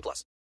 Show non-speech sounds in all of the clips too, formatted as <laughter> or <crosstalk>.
plus.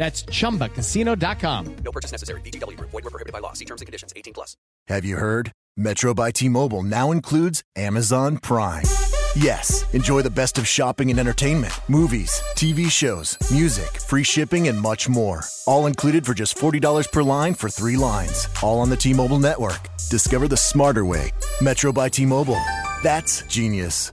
That's chumbacasino.com. No purchase necessary. VGW Group. Void were prohibited by law. See terms and conditions. 18 plus. Have you heard? Metro by T Mobile now includes Amazon Prime. Yes, enjoy the best of shopping and entertainment, movies, TV shows, music, free shipping, and much more. All included for just $40 per line for three lines. All on the T Mobile network. Discover the smarter way. Metro by T Mobile. That's genius.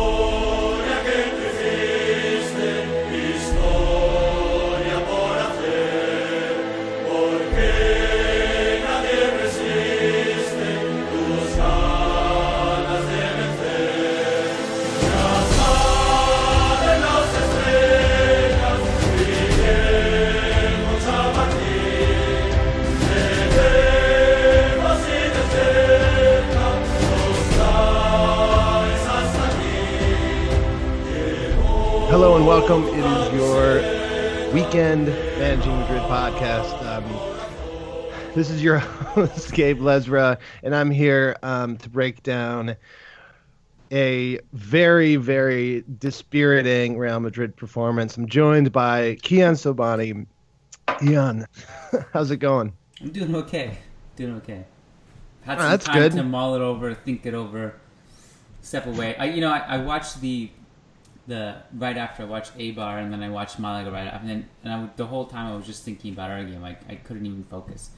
Welcome. It is your weekend Managing Madrid podcast. Um, this is your <laughs> host, Gabe Lezra, and I'm here um, to break down a very, very dispiriting Real Madrid performance. I'm joined by Kiyan Sobhani. Kiyan, <laughs> how's it going? I'm doing okay. Doing okay. Had Oh, some that's time good. to mull it over, think it over, step away. I, you know, I, I watched the the right after I watched Eibar, and then I watched Malaga right after, and then and I, the whole time I was just thinking about our game. Like I couldn't even focus.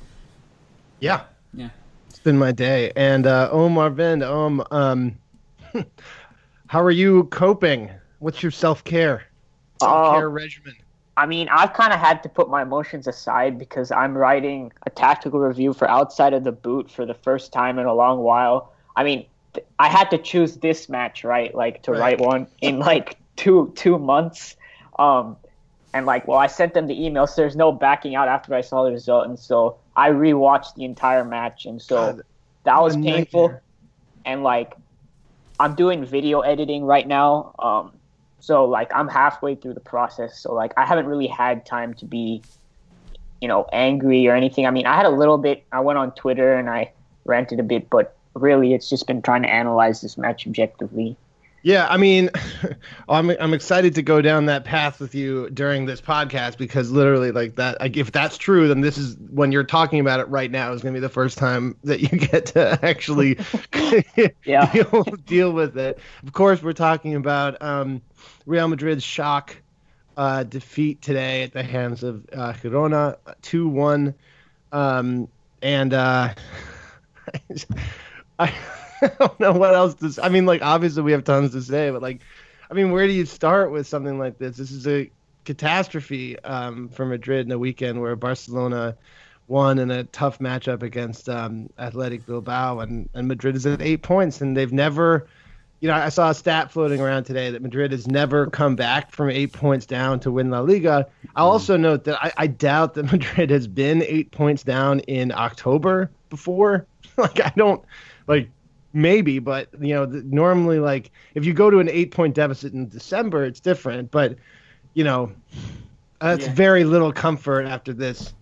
Yeah, Yeah. it's been my day. And uh, Om Arvind, Om, um, <laughs> how are you coping? What's your self care? Self care Uh, regimen? I mean, I've kind of had to put my emotions aside because I'm writing a tactical review for Outside of the Boot for the first time in a long while. I mean, th- I had to choose this match, right? Like to Right. write one in like two two months. Um, and like, well, I sent them the email, so there's no backing out after I saw the result, and so I rewatched the entire match, and so God, that was painful. nightmare. And like, I'm doing video editing right now. Um, so like I'm halfway through the process. So like I haven't really had time to be, you know, angry or anything. I mean, I had a little bit. I went on Twitter and I ranted a bit, but really, it's just been trying to analyze this match objectively. Yeah, I mean, <laughs> I'm I'm excited to go down that path with you during this podcast because literally, like that, like if that's true, then this is when you're talking about it right now is going to be the first time that you <laughs> get to actually <laughs> Yeah. deal, deal with it. Of course, we're talking about um, Real Madrid's shock uh, defeat today at the hands of uh, Girona, two one, um, and uh, I, <laughs> don't know what else to. Say. I mean, like obviously we have tons to say, but like, I mean, where do you start with something like this? This is a catastrophe um, for Madrid in a weekend where Barcelona won in a tough matchup against um, Athletic Bilbao, and, and Madrid is at eight points, and they've never. You know, I saw a stat floating around today that Madrid has never come back from eight points down to win La Liga. I'll also note that I, I doubt that <laughs> Madrid has been eight points down in October before. <laughs> like, I don't like maybe, but you know, the, normally like if you go to an eight point deficit in December, it's different. But you know, that's Yeah. very little comfort after this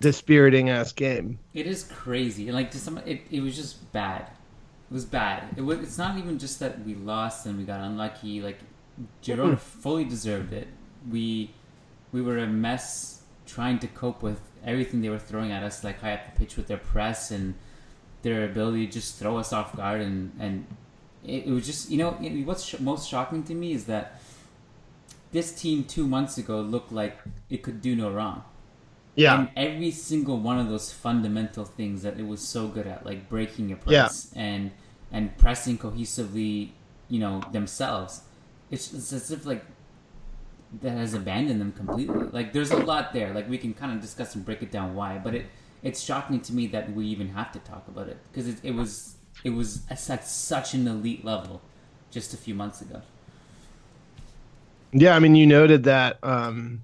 dispiriting ass game. It is crazy. Like to some, it, it was just bad. It was bad. It was. It's not even just that we lost and we got unlucky. Like Girona fully deserved it. We we were a mess trying to cope with everything they were throwing at us, like high up the pitch with their press and their ability to just throw us off guard. And and it, it was just you know it- what's sh- most shocking to me is that this team two months ago looked like it could do no wrong. Yeah, And every single one of those fundamental things that it was so good at, like breaking your Yeah. press and and pressing cohesively, you know, themselves. It's, it's as if like that has abandoned them completely. Like there's a lot there. Like we can kind of discuss and break it down why, but it it's shocking to me that we even have to talk about it because it, it was it was at such an elite level just a few months ago. Yeah, I mean, you noted that um,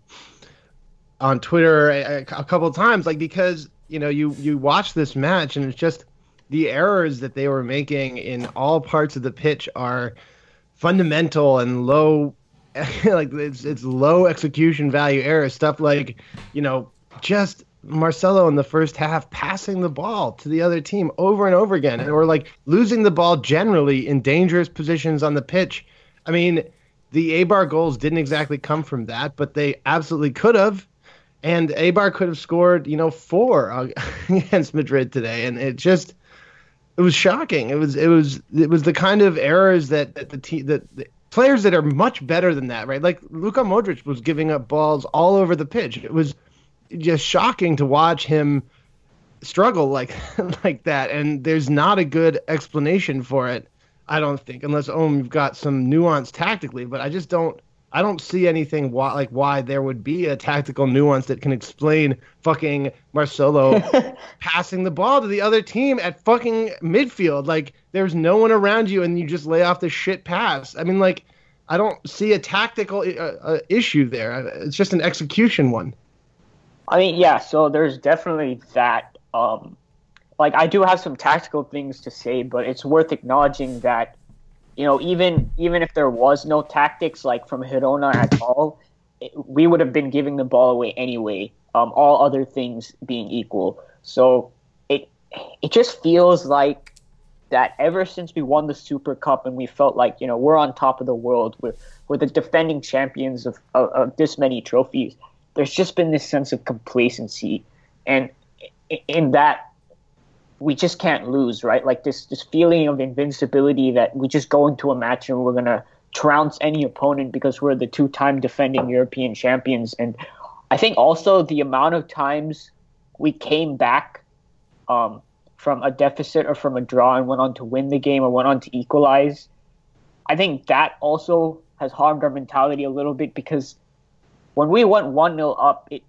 on Twitter a, a couple of times, like because you know you you watch this match and it's just the errors that they were making in all parts of the pitch are fundamental and low, <laughs> like it's it's low execution value errors. Stuff like you know just Marcelo in the first half passing the ball to the other team over and over again, and or like losing the ball generally in dangerous positions on the pitch. I mean, the Eibar goals didn't exactly come from that, but they absolutely could have. And Eibar could have scored, you know, four <laughs> against Madrid today, and it just it was shocking. It was it was it was the kind of errors that, that the team that the players that are much better than that, right? Like Luka Modric was giving up balls all over the pitch. It was just shocking to watch him struggle like <laughs> like that, and there's not a good explanation for it. I don't think, unless Om you've got some nuance tactically, but I just don't. I don't see anything why, like why there would be a tactical nuance that can explain fucking Marcelo <laughs> passing the ball to the other team at fucking midfield. Like there's no one around you, and you just lay off the shit pass. I mean, like I don't see a tactical uh, uh, issue there. It's just an execution one. I mean, yeah. So there's definitely that. Um, like I do have some tactical things to say, but it's worth acknowledging that, you know, even even if there was no tactics like from Girona at all, it, we would have been giving the ball away anyway. Um, all other things being equal, so it it just feels like that ever since we won the Super Cup and we felt like you know we're on top of the world, we're we're the defending champions of of, of this many trophies. There's just been this sense of complacency, and in that we just can't lose, right? Like this this feeling of invincibility that we just go into a match and we're gonna trounce any opponent because we're the two time defending European champions. And I think also the amount of times we came back um, from a deficit or from a draw and went on to win the game or went on to equalize. I think that also has harmed our mentality a little bit because when we went one 0 up, it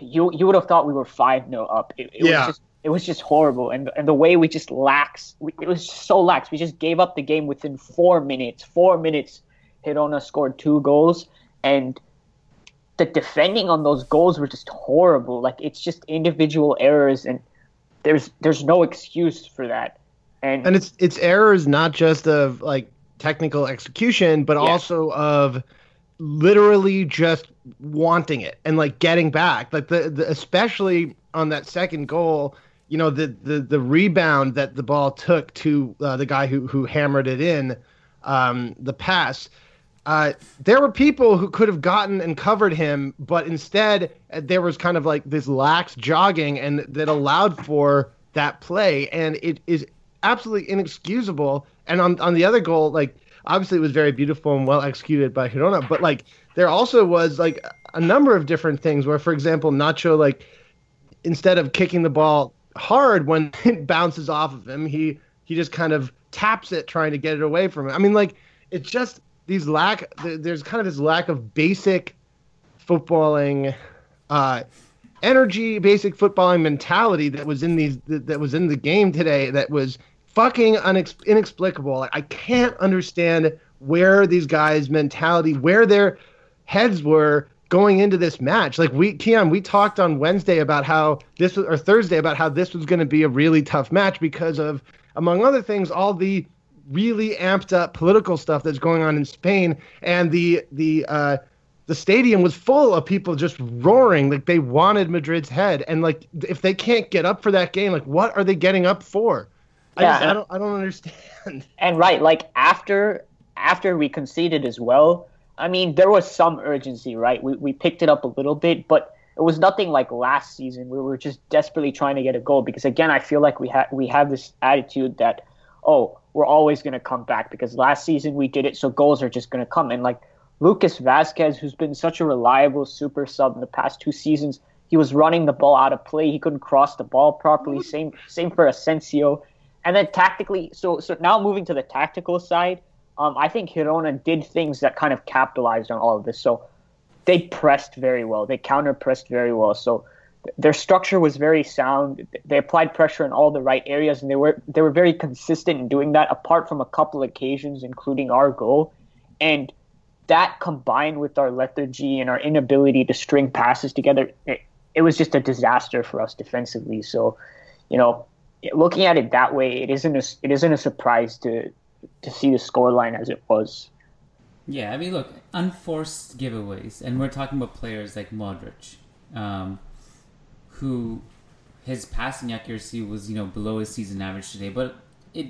you you would have thought we were five 0 up. It, it Yeah. was just it was just horrible, and and the way we just lax, we, it was so lax. We just gave up the game within four minutes. Four minutes, Girona scored two goals, and the defending on those goals were just horrible. Like it's just individual errors, and there's there's no excuse for that. And, and it's it's errors not just of like technical execution but also of literally just wanting it and like getting back like the, the especially on that second goal you know the the the rebound that the ball took to uh, the guy who who hammered it in um the pass uh, there were people who could have gotten and covered him, but instead uh, there was kind of like this lax jogging and that allowed for that play, and it is absolutely inexcusable. And on on the other goal, like obviously it was very beautiful and well executed by Girona, but like there also was like a number of different things where, for example, Nacho like instead of kicking the ball hard when <laughs> it bounces off of him, he he just kind of taps it trying to get it away from him. I mean, like it's just these lack. There's kind of this lack of basic footballing uh, energy, basic footballing mentality that was in these that, that was in the game today. That was fucking unex- inexplicable. Like, I can't understand where these guys' mentality, where their heads were going into this match. Like we, Kiyan, we talked on Wednesday about how this was, or Thursday about how this was going to be a really tough match because of among other things, all the really amped up political stuff that's going on in Spain, and the the uh, the stadium was full of people just roaring like they wanted Madrid's head, and like if they can't get up for that game, like what are they getting up for? I, Yeah, just, I don't I don't understand. <laughs> And right, like after after we conceded as well, I mean there was some urgency, right? We we picked it up a little bit, but it was nothing like last season. We were just desperately trying to get a goal because again, I feel like we had we have this attitude that oh, we're always going to come back because last season we did it, so goals are just going to come. And like Lucas Vazquez, who's been such a reliable super sub in the past two seasons, he was running the ball out of play. He couldn't cross the ball properly. Same same for Asensio. And then tactically, so so now moving to the tactical side, um, I think Girona did things that kind of capitalized on all of this. So they pressed very well. They counter pressed very well. So th- their structure was very sound. They applied pressure in all the right areas, and they were they were very consistent in doing that. Apart from a couple occasions, including our goal, and that combined with our lethargy and our inability to string passes together, it, it was just a disaster for us defensively. So, you know, looking at it that way, it isn't a, it isn't a surprise to to see the scoreline as it was. Yeah, I mean, look, unforced giveaways, and we're talking about players like Modric, um, who his passing accuracy was you know below his season average today, but it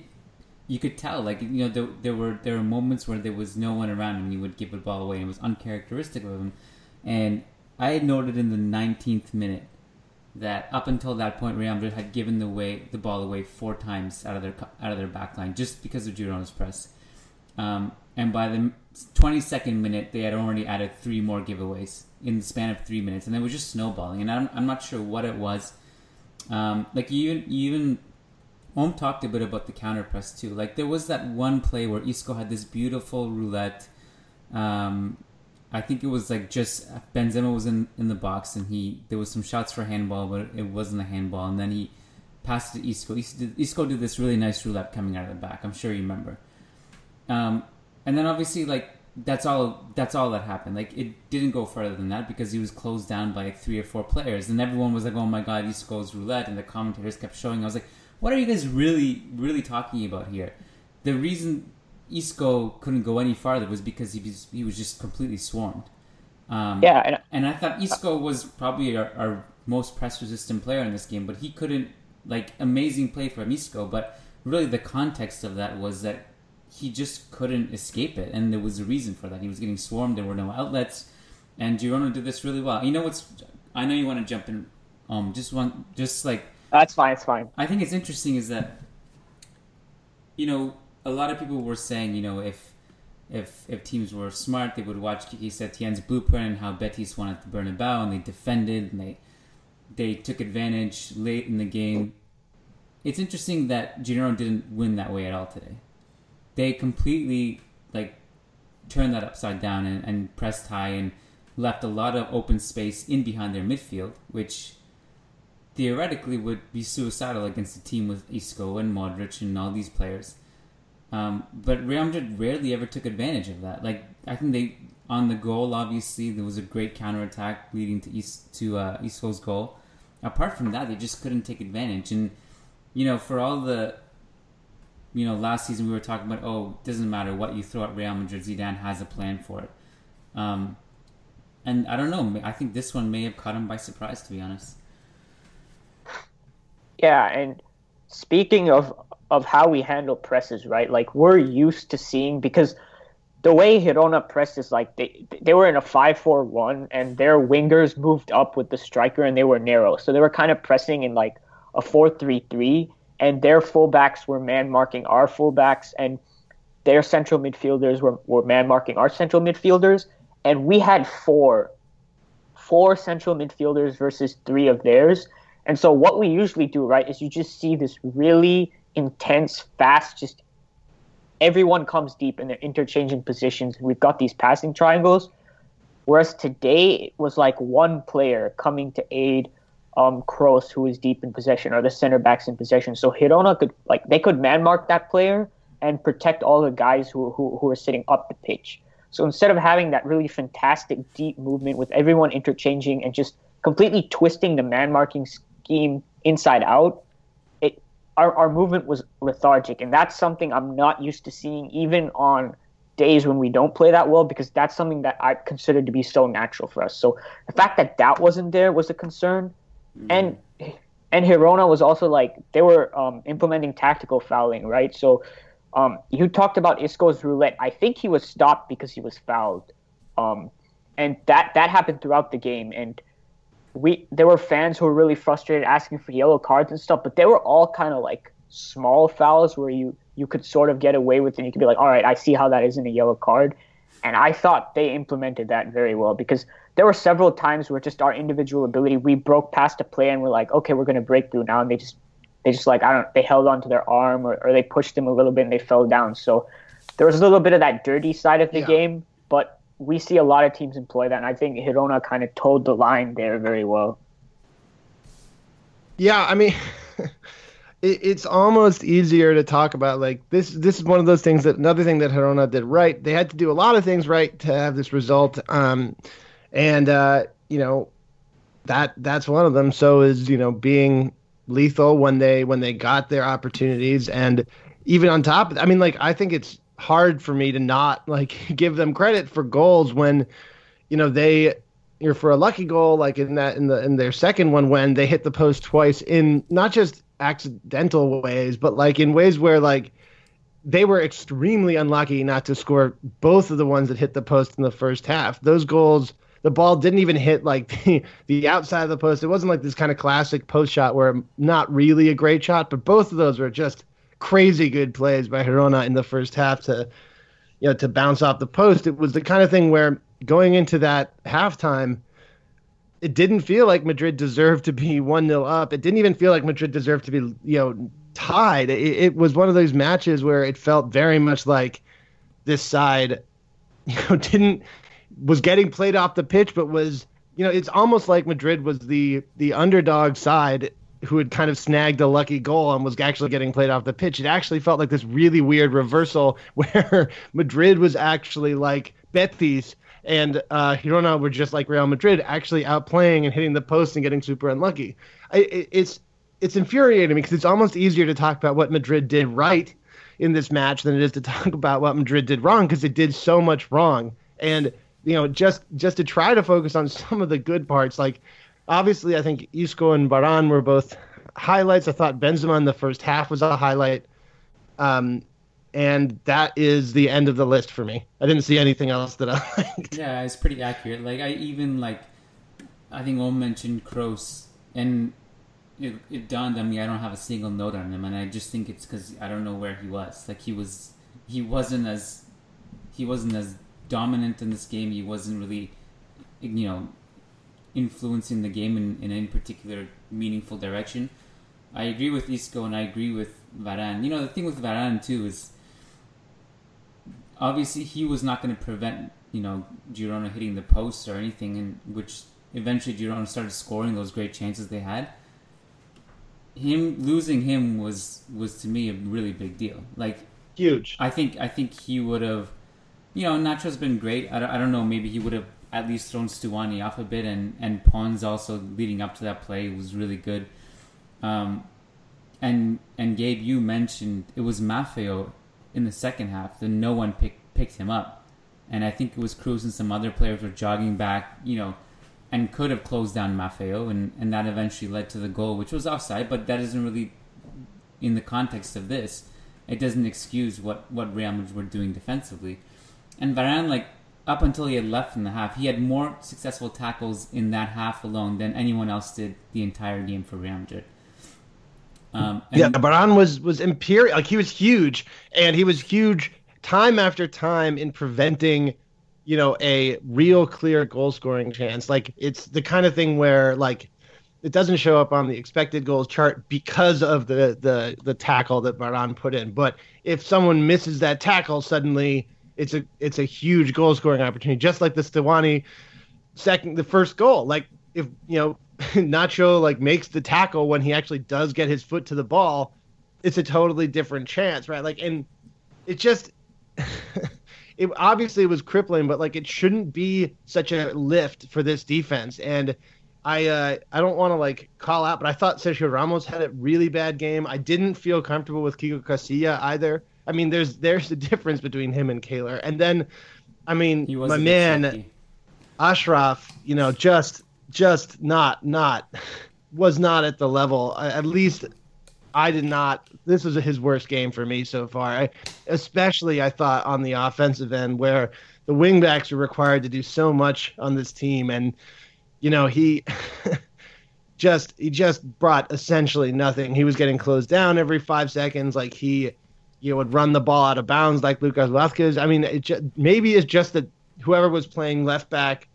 you could tell like you know there, there were there were moments where there was no one around and he would give the ball away and it was uncharacteristic of him, and I had noted in the 19th minute that up until that point Real Madrid had given the way the ball away four times out of their out of their back line just because of Girona's press. Um, and by the 22nd minute, they had already added three more giveaways in the span of three minutes, and it was just snowballing. And I'm, I'm not sure what it was. Um, like even Om talked a bit about the counter press too. Like there was that one play where Isco had this beautiful roulette. Um, I think it was like just Benzema was in, in the box and he there was some shots for handball, but it wasn't a handball. And then he passed it to Isco. Isco did, this really nice roulette coming out of the back. I'm sure you remember. Um, and then obviously like that's all that's all that happened. Like it didn't go further than that because he was closed down by like three or four players, and everyone was like, "Oh my god, Isco's roulette," and the commentators kept showing. I was like, "What are you guys really really talking about here?" The reason Isco couldn't go any farther was because he was he was just completely swarmed. Um, Yeah, and and I thought Isco was probably our, our most press resistant player in this game, but he couldn't like amazing play from Isco. But really, the context of that was that he just couldn't escape it, and there was a reason for that. He was getting swarmed. There were no outlets, and Girona did this really well. You know what's? I know you want to jump in. Um, just one, just like that's fine. It's fine. I think it's interesting is that you know a lot of people were saying you know if if if teams were smart they would watch Quique Setien's blueprint and how Betis won at the Bernabeu and they defended and they they took advantage late in the game. It's interesting that Girona didn't win that way at all today. They completely like turned that upside down and, and pressed high and left a lot of open space in behind their midfield, which theoretically would be suicidal against a team with Isco and Modric and all these players. Um, but Real Madrid rarely ever took advantage of that. Like I think they on the goal, obviously there was a great counterattack leading to East to uh, Isco's goal. Apart from that, they just couldn't take advantage. And you know, for all the you know, last season we were talking about, oh, doesn't matter what you throw at Real Madrid, Zidane has a plan for it. Um, and I don't know. I think this one may have caught him by surprise, to be honest. Yeah, and speaking of of how we handle presses, right? Like we're used to seeing because the way Girona pressed is like they they were in a five four one and their wingers moved up with the striker and they were narrow. So they were kind of pressing in like a four three three and their fullbacks were man marking our fullbacks and their central midfielders were, were man marking our central midfielders and we had four four central midfielders versus three of theirs. And so what we usually do, right, is you just see this really intense, fast, just everyone comes deep and they're interchanging positions. We've got these passing triangles. Whereas today it was like one player coming to aid um Kroos deep in possession or the center backs in possession. So Girona could like they could man mark that player and protect all the guys who who, who are sitting up the pitch. So instead of having that really fantastic deep movement with everyone interchanging and just completely twisting the man marking scheme inside out, our, our movement was lethargic, and that's something I'm not used to seeing even on days when we don't play that well because that's something that I consider to be so natural for us. So the fact that that wasn't there was a concern, and and Girona was also like they were um, implementing tactical fouling, right? So um, you talked about Isco's roulette. I think he was stopped because he was fouled, um, and that that happened throughout the game. And we there were fans who were really frustrated, asking for yellow cards and stuff. But they were all kind of like small fouls where you you could sort of get away with it. And you could be like, all right, I see how that isn't a yellow card. And I thought they implemented that very well because there were several times where just our individual ability, we broke past a play and we're like, okay, we're going to break through now. And they just, they just like, I don't, they held onto their arm or, or they pushed him a little bit and they fell down. So there was a little bit of that dirty side of the Yeah. game, but we see a lot of teams employ that. And I think Girona kind of told the line there very well. Yeah, I mean, <laughs> it, it's almost easier to talk about like this. This is one of those things that another thing that Girona did right. They had to do a lot of things right to have this result, um, and uh, you know that that's one of them. So is you know being lethal when they when they got their opportunities, and even on top. of I mean, like I think it's hard for me to not like <laughs> give them credit for goals when you know they you're for a lucky goal like in that in the in their second one when they hit the post twice in not just accidental ways but like in ways where like they were extremely unlucky not to score both of the ones that hit the post in the first half. Those goals the ball didn't even hit like <laughs> the, the outside of the post. It wasn't like this kind of classic post shot where not really a great shot but both of those were just crazy good plays by Girona in the first half to you know to bounce off the post. It was the kind of thing where going into that halftime it didn't feel like Madrid deserved to be 1-0 up. It didn't even feel like Madrid deserved to be you know tied. It, it was one of those matches where it felt very much like this side <laughs> you know didn't was getting played off the pitch but was you know it's almost like Madrid was the the underdog side who had kind of snagged a lucky goal and was actually getting played off the pitch. It actually felt like this really weird reversal <laughs> where Madrid was actually like Betis and uh, were just like Real Madrid, actually outplaying and hitting the post and getting super unlucky. It, it's it's infuriating because it's almost easier to talk about what Madrid did right in this match than it is to <laughs> talk about what Madrid did wrong because it did so much wrong. And you know, just just to try to focus on <laughs> some of the good parts, like obviously I think Isco and Varane were both highlights. I thought Benzema in the first half was a highlight. Um, and that is the end of the list for me. I didn't see anything else that I <laughs> liked. Yeah, it's pretty accurate. Like I even like, I think Om mentioned Kroos, and it, it dawned on me I don't have a single note on him, and I just think it's because I don't know where he was. Like he was, he wasn't as, he wasn't as dominant in this game. He wasn't really, you know, influencing the game in, in any particular meaningful direction. I agree with Isco and I agree with Varane. You know, the thing with Varane too is obviously he was not going to prevent you know Girona hitting the post or anything, and which eventually Girona started scoring those great chances they had. Him losing him was was to me a really big deal. Like Huge. I think I think he would have, you know, Nacho's been great. I don't, I don't know. Maybe he would have at least thrown Stuani off a bit, and and Pons also leading up to that play was really good. Um, and and Gabe, you mentioned it was Maffeo in the second half that no one picked picked him up, and I think it was Kroos and some other players were jogging back, you know, and could have closed down Maffeo, and and that eventually led to the goal, which was offside, but that isn't really in the context of this. It doesn't excuse what what Real Madrid were doing defensively, and Varane like. Up until he had left in the half, he had more successful tackles in that half alone than anyone else did the entire game for Real Madrid. Um, yeah, Varane was was imperial. Like he was huge, and he was huge time after time in preventing, you know, a real clear goal scoring chance. Like it's the kind of thing where like it doesn't show up on the expected goals chart because of the the the tackle that Varane put in. But if someone misses that tackle, suddenly it's a it's a huge goal scoring opportunity. Just like the Stuani second the first goal. Like if you know <laughs> Nacho like makes the tackle when he actually does get his foot to the ball, it's a totally different chance, right? Like and it just <laughs> it obviously was crippling, but like it shouldn't be such a lift for this defense. And I uh, I don't want to like call out, but I thought Sergio Ramos had a really bad game. I didn't feel comfortable with Kiko Casilla either. I mean, there's there's a difference between him and Keylor, and then, I mean, my man. Achraf, you know, just just not not was not at the level. At least I did not. This was his worst game for me so far. I, especially, I thought on the offensive end where the wingbacks are required to do so much on this team, and you know he <laughs> just he just brought essentially nothing. He was getting closed down every five seconds. Like he, you would run the ball out of bounds like Lucas Vazquez. I mean, it ju- maybe it's just that whoever was playing left back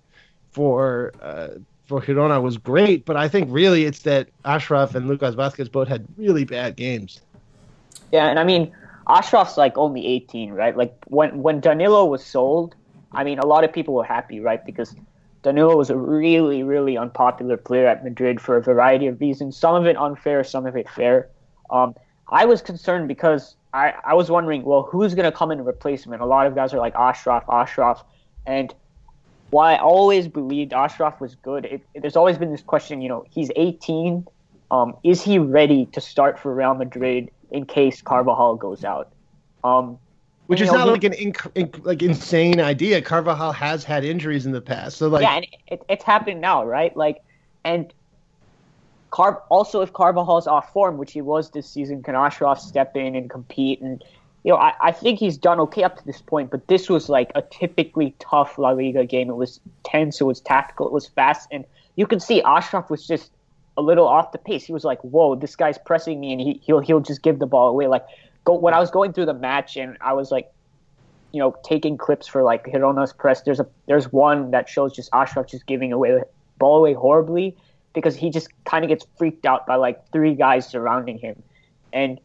for uh, for Girona was great, but I think really it's that Achraf and Lucas Vazquez both had really bad games. Yeah, and I mean, Achraf's like only 18, right? Like when when Danilo was sold, I mean, a lot of people were happy, right? Because Danilo was a really, really unpopular player at Madrid for a variety of reasons. Some of it unfair, some of it fair. Um, I was concerned because I, I was wondering, well, who's going to come in and replace him? And a lot of guys are like Achraf, Achraf, and while I always believed Achraf was good, it, it- there's always been this question. You know, he's 18. Um, is he ready to start for Real Madrid in case Carvajal goes out? Um, Which is know, not he- like an inc- inc- like insane idea. Carvajal has had injuries in the past, so like yeah, and it, it's happening now, right? Like, and Car also if Carvajal's off form, which he was this season, can Achraf step in and compete? And you know, I, I think he's done okay up to this point, but this was like a typically tough La Liga game. It was tense, it was tactical, it was fast, and you can see Achraf was just a little off the pace. He was like, "Whoa, this guy's pressing me," and he, he'll he'll just give the ball away. Like, go when I was going through the match, and I was like, you know, taking clips for like Girona's press. There's a there's one that shows just Achraf just giving away the ball away horribly because he just kind of gets freaked out by like three guys surrounding him, and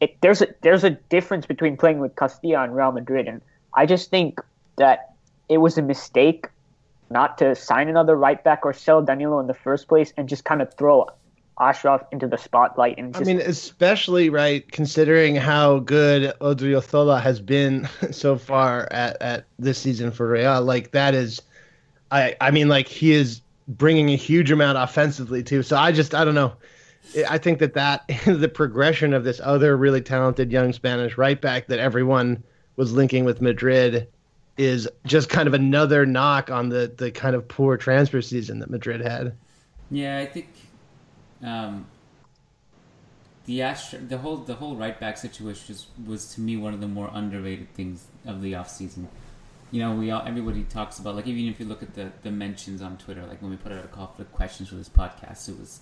it, there's a there's a difference between playing with Castilla and Real Madrid, and I just think that it was a mistake not to sign another right back or sell Danilo in the first place and just kind of throw Achraf into the spotlight and I mean, especially right considering how good Odriozola has been <laughs> so far at, at this season for Real. Like that is, I I mean, like he is bringing a huge amount offensively too. So I just I don't know. I think that that <laughs> the progression of this other really talented young Spanish right back that everyone was linking with Madrid is just kind of another knock on the the kind of poor transfer season that Madrid had. Yeah, I think um, the Astra, the whole the whole right back situation was, was to me one of the more underrated things of the off season. You know, we all everybody talks about like even if you look at the, the mentions on Twitter, like when we put out a call for questions for this podcast, it was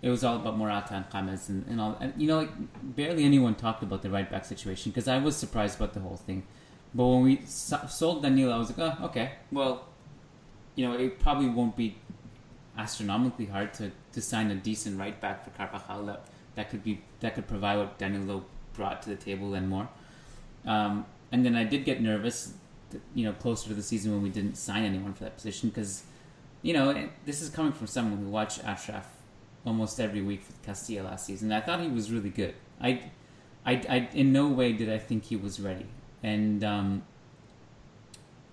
it was all about Morata and James and, and all. And you know, like barely anyone talked about the right back situation because I was surprised about the whole thing. But when we so- sold Danilo, I was like, oh, okay, well, you know, it probably won't be astronomically hard to, to sign a decent right back for Carvajal that, that could be that could provide what Danilo brought to the table and more. Um, and then I did get nervous, you know, closer to the season when we didn't sign anyone for that position because, you know, this is coming from someone who watched Achraf almost every week with Castilla last season. I thought he was really good. I, I, I in no way did I think he was ready, and um,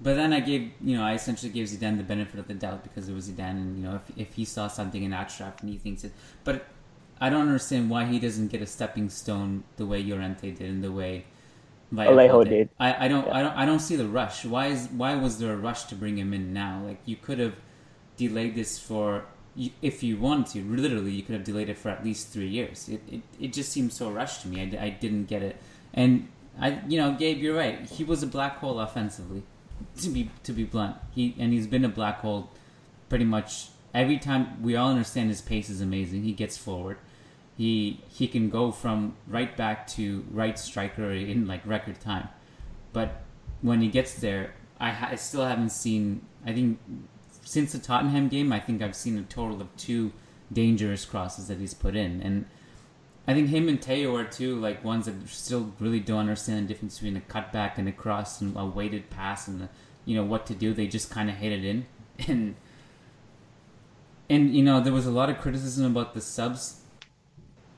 but then I gave, you know, I essentially gave Zidane the benefit of the doubt because it was Zidane, and you know, if if he saw something in Achraf and he thinks it, but I don't understand why he doesn't get a stepping stone the way Llorente did and the way Alejo did. I, I don't, I don't, I don't see the rush. Why is why was there a rush to bring him in now? Like you could have delayed this for, if you wanted to, literally, you could have delayed it for at least three years. It it, it just seems so rushed to me. I, I didn't get it, and I, you know, Gabe, you're right. He was a black hole offensively to be to be blunt. He and he's been a black hole pretty much every time. We all understand his pace is amazing. He gets forward. He he can go from right back to right striker in like record time. But when he gets there, I, ha- I still haven't seen. I think since the Tottenham game, I think I've seen a total of two dangerous crosses that he's put in, and I think him and Theo are two like ones that still really don't understand the difference between a cutback and a cross and a weighted pass and the, you know what to do. They just kind of hit it in, <laughs> and and you know there was a lot of criticism about the subs.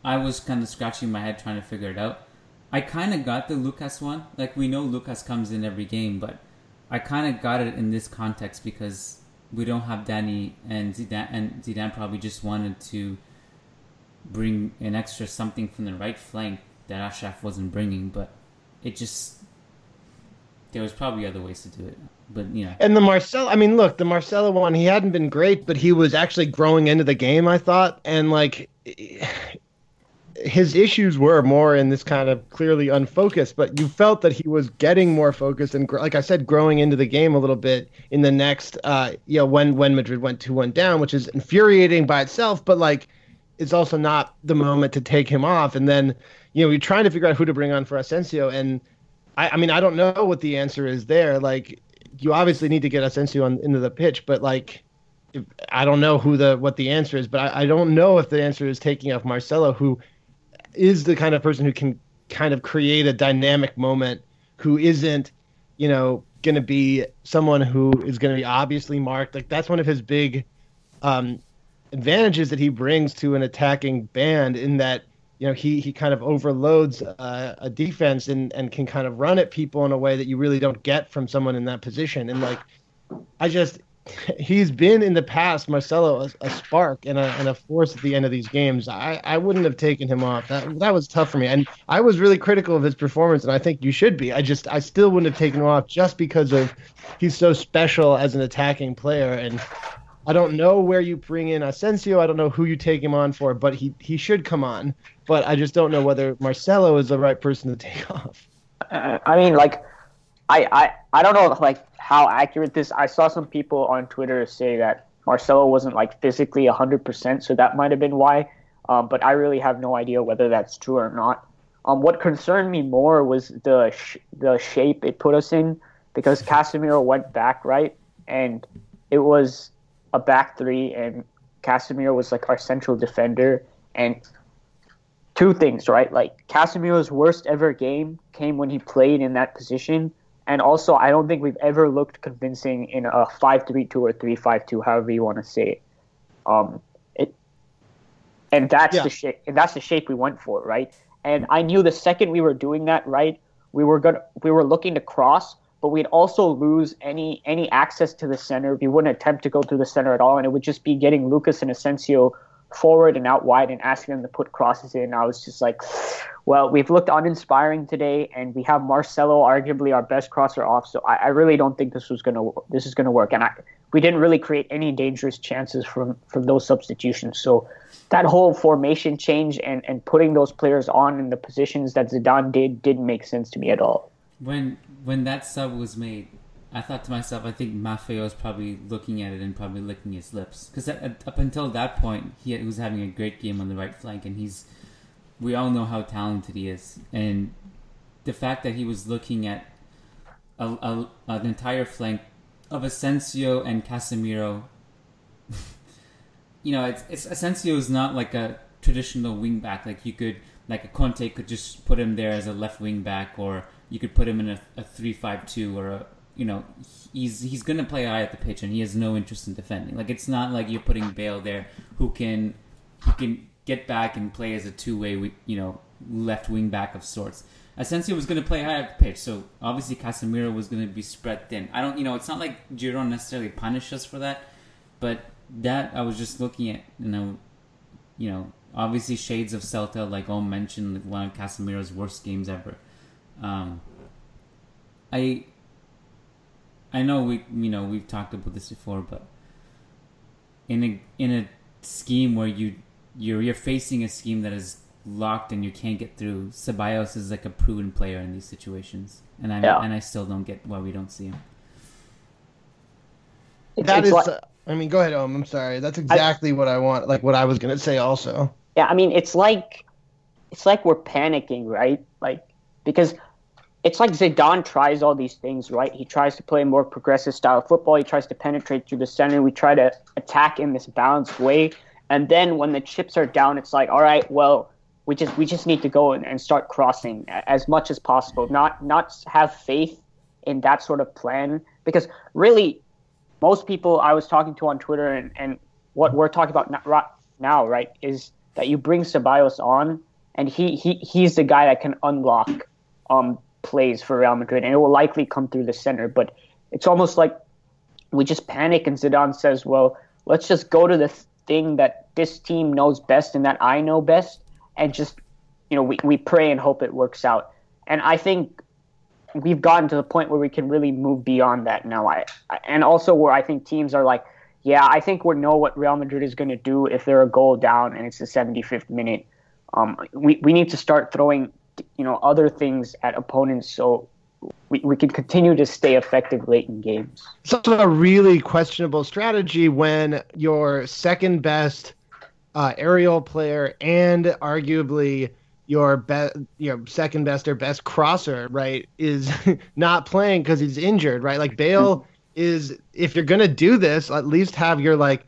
I was kind of scratching my head trying to figure it out. I kind of got the Lucas one. Like we know Lucas comes in every game, but I kind of got it in this context because we don't have Danny and Zidane, and Zidane probably just wanted to bring an extra something from the right flank that Achraf wasn't bringing, but it just there was probably other ways to do it. But you know, And the Marcelo, I mean, look, the Marcelo one, he hadn't been great, but he was actually growing into the game, I thought. And like his issues were more in this kind of clearly unfocused, but you felt that he was getting more focused and, like I said, growing into the game a little bit in the next, uh, you know, when when Madrid went two one down, which is infuriating by itself, but like it's also not the moment to take him off. And then, you know, you're trying to figure out who to bring on for Asensio, and I, I mean, I don't know what the answer is there. Like, you obviously need to get Asensio on, into the pitch, but like, I don't know who the what the answer is. But I, I don't know if the answer is taking off Marcelo, who is the kind of person who can kind of create a dynamic moment, who isn't, you know, going to be someone who is going to be obviously marked. Like that's one of his big um, advantages that he brings to an attacking band in that you know he he kind of overloads uh, a defense and and can kind of run at people in a way that you really don't get from someone in that position and like I just <laughs> he's been in the past Marcelo a, a spark and a and a force at the end of these games I I wouldn't have taken him off that that was tough for me and I was really critical of his performance and I think you should be I just I still wouldn't have taken him off just because of he's so special as an attacking player and I don't know where you bring in Asensio. I don't know who you take him on for, but he he should come on. But I just don't know whether Marcelo is the right person to take <laughs> off. Uh, I mean, like, I, I I don't know like how accurate this. I saw some people on Twitter say that Marcelo wasn't like physically hundred percent, so that might have been why. Um, but I really have no idea whether that's true or not. Um, what concerned me more was the sh- the shape it put us in because Casemiro went back right, and it was a back three, and Casemiro was like our central defender, and two things, right? Like Casemiro's worst ever game came when he played in that position, and also I don't think we've ever looked convincing in a five-three-two or three-five-two, however you want to say it. Um, it, and that's Yeah. the shape, and that's the shape we went for, right? And I knew the second we were doing that, right, we were gonna, we were looking to cross, but we'd also lose any any access to the center. We wouldn't attempt to go through the center at all, and it would just be getting Lucas and Asensio forward and out wide and asking them to put crosses in. I was just like, well, we've looked uninspiring today, and we have Marcelo, arguably our best crosser off. So I, I really don't think this was gonna this is gonna work. And I, we didn't really create any dangerous chances from from those substitutions. So that whole formation change and and putting those players on in the positions that Zidane did didn't make sense to me at all. when when that sub was made, I thought to myself, I think Maffeo was probably looking at it and probably licking his lips because up until that point, he was having a great game on the right flank, and he's we all know how talented he is, and the fact that he was looking at a, a, an entire flank of Asensio and Casemiro. <laughs> you know, it's, it's Asensio is not like a traditional wing back. Like you could, like a Conte could just put him there as a left wing back, or you could put him in a, a three-five-two, or a you know, he's he's gonna play high at the pitch, and he has no interest in defending. Like it's not like you're putting Bale there, who can who can get back and play as a two-way, you know, left wing back of sorts. Asensio was going to play high at the pitch, so obviously Casemiro was going to be spread thin. I don't, you know, it's not like Giron necessarily punished us for that, but that I was just looking at, you know, you know, obviously shades of Celta, like Om mentioned, one of Casemiro's worst games ever. Um, I, I know we, you know, we've talked about this before, but in a in a scheme where you you're you're facing a scheme that is locked and you can't get through. Ceballos is like a proven player in these situations, and I Yeah. and I still don't get why we don't see him. It's, That it's is, like- uh, I mean, go ahead, Om. I'm sorry. That's exactly what I want. Like what I was gonna say also. Yeah, I mean, it's like it's like we're panicking, right? Like because it's like Zidane tries all these things, right? He tries to play more progressive style football. He tries to penetrate through the center. We try to attack in this balanced way, and then when the chips are down, it's like, all right, well, we just we just need to go and, and start crossing as much as possible. Not not have faith in that sort of plan because really most people I was talking to on Twitter and, and what we're talking about now, right, is that you bring Ceballos on and he, he he's the guy that can unlock um plays for Real Madrid and it will likely come through the center. But it's almost like we just panic and Zidane says, "Well, let's just go to the thing that this team knows best and that I know best, and just you know we we pray and hope it works out." And I think we've gotten to the point where we can really move beyond that now. I and also where I think teams are like, yeah, I think we know what Real Madrid is going to do if they're a goal down and it's the 75th minute. Um, we we need to start throwing, you know, other things at opponents so we, we can continue to stay effective late in games. It's also a really questionable strategy when your second best uh, aerial player and arguably your best, your second best or best crosser, right, is <laughs> not playing because he's injured, right? Like Bale is, if you're gonna do this, at least have your like,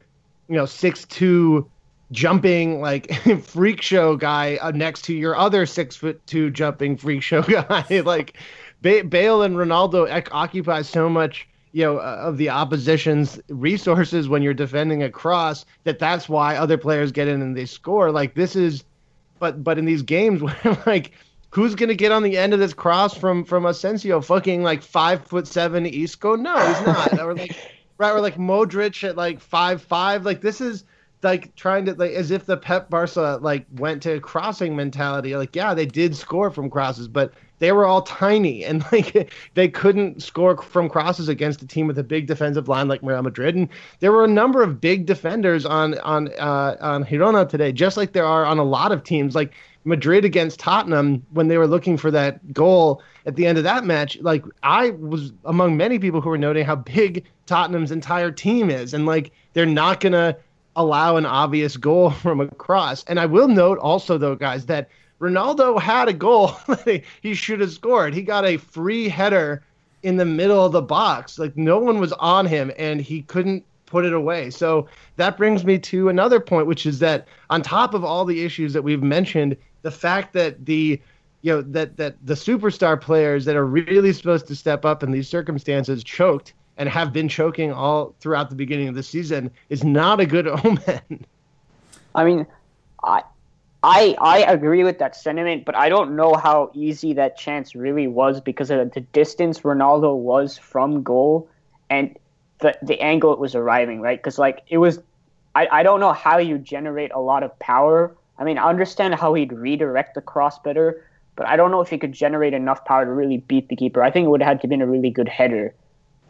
you know, six two jumping like <laughs> freak show guy uh, next to your other six foot two jumping freak show <laughs> guy. like ba- Bale and Ronaldo ec- occupy so much you know uh, of the opposition's resources when you're defending a cross that that's why other players get in and they score. Like this is, but but in these games <laughs> where like. Who's gonna get on the end of this cross from from Asensio? Fucking like five foot seven Isco? No, he's not. or like right, or like Modric at like five five. Like this is like trying to like as if the Pep Barca like went to crossing mentality. Like yeah, they did score from crosses, but they were all tiny <laughs> and like they couldn't score from crosses against a team with a big defensive line like Real Madrid. And there were a number of big defenders on on uh, on Girona today, just like there are on a lot of teams. Like Madrid against Tottenham when they were looking for that goal at the end of that match. Like I was among many people who were noting how big Tottenham's entire team is, and like they're not gonna allow an obvious goal <laughs> from a cross. And I will note also, though, guys, that Ronaldo had a goal <laughs> he should have scored. He got a free header in the middle of the box. Like no one was on him, and he couldn't put it away. So that brings me to another point, which is that on top of all the issues that we've mentioned, the fact that the you know that that the superstar players that are really supposed to step up in these circumstances choked and have been choking all throughout the beginning of the season is not a good <laughs> omen. I mean, I I I agree with that sentiment, but I don't know how easy that chance really was because of the distance Ronaldo was from goal and the the angle it was arriving, right? Because like it was, I I don't know how you generate a lot of power. I mean, I understand how he'd redirect the cross better, but I don't know if he could generate enough power to really beat the keeper. I think it would have had to been a really good header.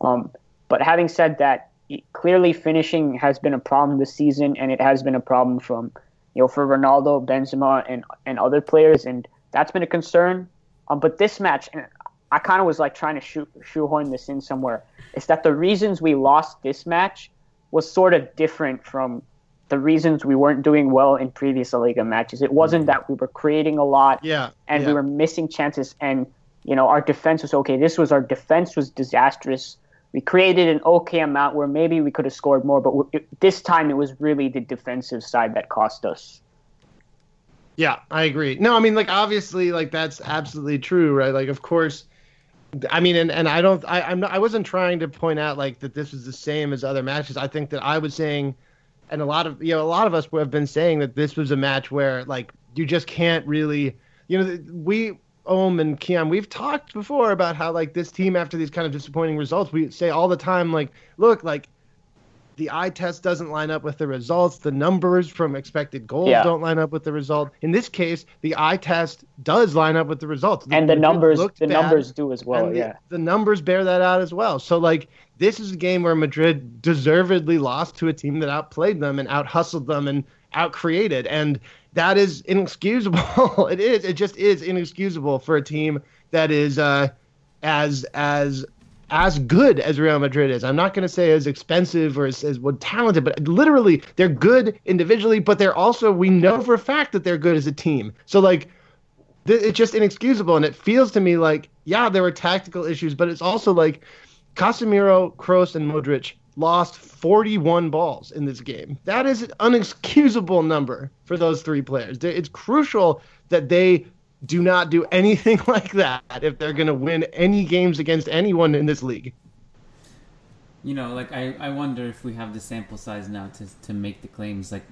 Um, but having said that, clearly finishing has been a problem this season, and it has been a problem from you know for Ronaldo, Benzema, and and other players, and that's been a concern. Um, but this match, and I kind of was like trying to shoe, shoehorn this in somewhere, is that the reasons we lost this match was sort of different from the reasons we weren't doing well in previous La Liga matches. It wasn't that we were creating a lot, Yeah, and yeah. we were missing chances, and you know our defense was okay. This was our defense was disastrous. We created an okay amount where maybe we could have scored more, but this time it was really the defensive side that cost us. Yeah, I agree. No, I mean, like obviously, like that's absolutely true, right? Like, of course, I mean, and, and I don't, I, I'm not, I wasn't trying to point out like that this was the same as other matches. I think that I was saying, and a lot of you know, a lot of us have been saying that this was a match where like you just can't really, you know, we. Om and Kiyan, we've talked before about how like this team after these kind of disappointing results, we say all the time like, look, like the eye test doesn't line up with the results. The numbers from expected goals Yeah. don't line up with the result. In this case, the eye test does line up with the results. And the numbers, the bad, numbers do as well. and the, yeah. the numbers bear that out as well. So like this is a game where Madrid deservedly lost to a team that outplayed them and out hustled them and out created, and that is inexcusable. <laughs> it is. It just is inexcusable for a team that is uh, as as as good as Real Madrid is. I'm not going to say as expensive or as, as well, talented, but literally they're good individually, but they're also we know for a fact that they're good as a team. So like th- it's just inexcusable and it feels to me like yeah there were tactical issues but it's also like Casemiro, Kroos and Modric lost 41 balls in this game. That is an unexcusable number for those three players. It's crucial that they do not do <laughs> anything like that if they're going to win any games against anyone in this league. You know, like I, I wonder if we have the sample size now to to make the claims. Like,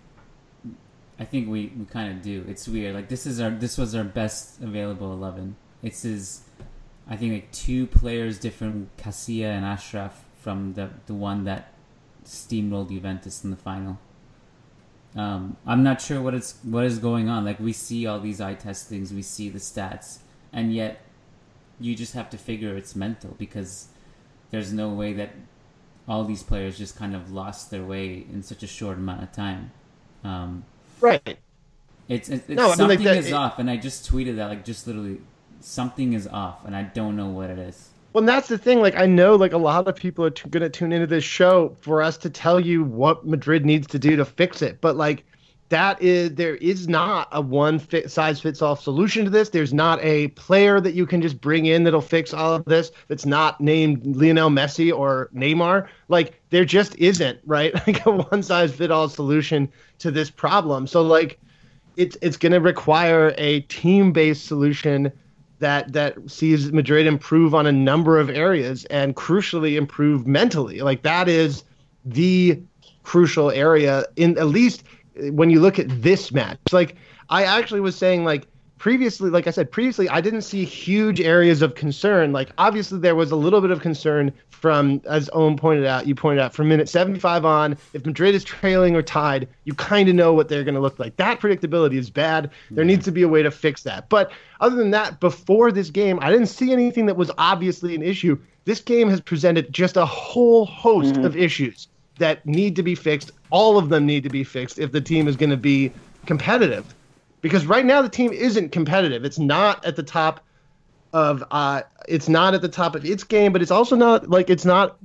I think we, we kind of do. It's weird. Like this is our this was our best available eleven. It's is, I think like two players different, Casilla and Achraf from the the one that steamrolled Juventus in the final. Um, I'm not sure what it's what is going on. Like we see all these eye testings, we see the stats, and yet you just have to figure it's mental because there's no way that all these players just kind of lost their way in such a short amount of time. Um, Right. it's, it's, it's No, I mean, something like that- is it- off, and I just tweeted that like just literally something is off, and I don't know what it is. Well, and that's the thing. Like, I know, like, a lot of people are t- going to tune into this show for us to tell you what Madrid needs to do to fix it. But, like, that is, there is not a one fit, size fits all solution to this. There's not a player that you can just bring in that'll fix all of this that's not named Lionel Messi or Neymar. Like, there just isn't, right? <laughs> Like, a one size fit all solution to this problem. So, like, it's it's going to require a team based solution that that sees Madrid improve on a number of areas and crucially improve mentally. Like that is the crucial area in at least when you look at this match. Like I actually was saying like previously like I said previously I didn't see huge areas of concern. Like obviously there was a little bit of concern from as Om pointed out, you pointed out from minute 75 on, if Madrid is trailing or tied, you kind of know what they're going to look like. That predictability is bad. There needs to be a way to fix that. But other than that, before this game, I didn't see anything that was obviously an issue. This game has presented just a whole host mm-hmm. of issues that need to be fixed. All of them need to be fixed if the team is going to be competitive. Because right now the team isn't competitive. It's not at the top of uh it's not at the top of its game, but it's also not like it's not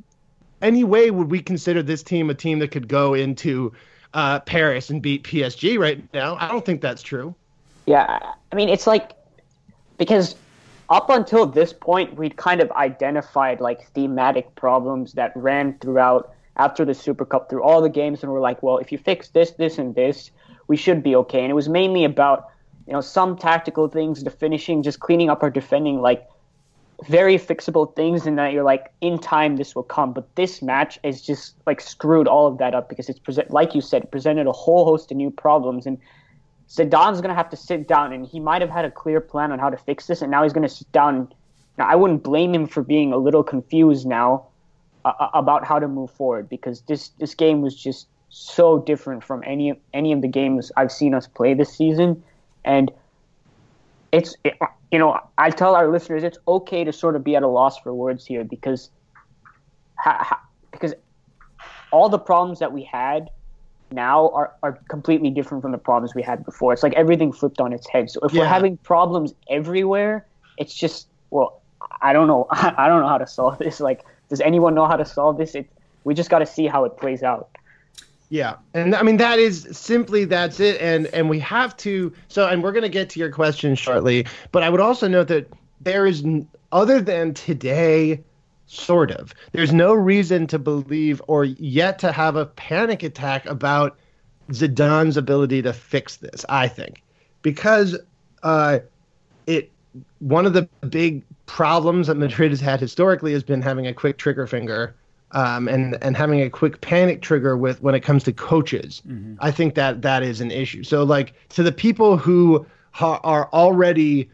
any way would we consider this team a team that could go into uh, Paris and beat PSG right now. I don't think that's true. Yeah, I mean, it's like because up until this point, we'd kind of identified like thematic problems that ran throughout after the Super Cup through all the games, and we're like, well, if you fix this, this, and this, we should be okay. And it was mainly about you know some tactical things, the finishing, just cleaning up our defending, like very fixable things, and that you're like, in time, this will come. But this match is just like screwed all of that up because it's present, like you said, presented a whole host of new problems and. Zidane's going to have to sit down, and he might have had a clear plan on how to fix this, and now he's going to sit down. Now, I wouldn't blame him for being a little confused now uh, about how to move forward because this this game was just so different from any any of the games I've seen us play this season, and it's it, you know I tell our listeners it's okay to sort of be at a loss for words here because ha, ha, because all the problems that we had now are, are completely different from the problems we had before. It's like everything flipped on its head. So if we're having problems everywhere, it's just well, I don't know. <laughs> I don't know how to solve this. Like, does anyone know how to solve this? It we just got to see how it plays out. Yeah, and I mean that is simply that's it, and and we have to. So, and we're going to get to your question shortly, but I would also note that there is other than today, sort of. There's no reason to believe or yet to have a panic attack about Zidane's ability to fix this. I think because uh, it one of the big problems that Madrid has had historically has been having a quick trigger finger um, and and having a quick panic trigger with when it comes to coaches. I think that that is an issue. So like to the people who ha- are already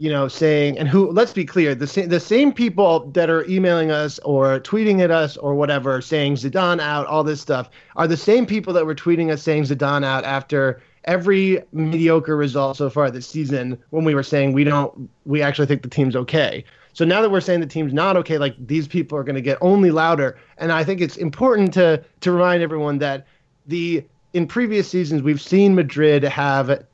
you know, saying, and who, let's be clear, the same, the same people that are emailing us or tweeting at us or whatever, saying Zidane out, all this stuff, are the same people that were tweeting us saying Zidane out after every mediocre result so far this season when we were saying we don't, we actually think the team's okay. So now that we're saying the team's not okay, like these people are going to get only louder. And I think it's important to to remind everyone that the in previous seasons we've seen Madrid have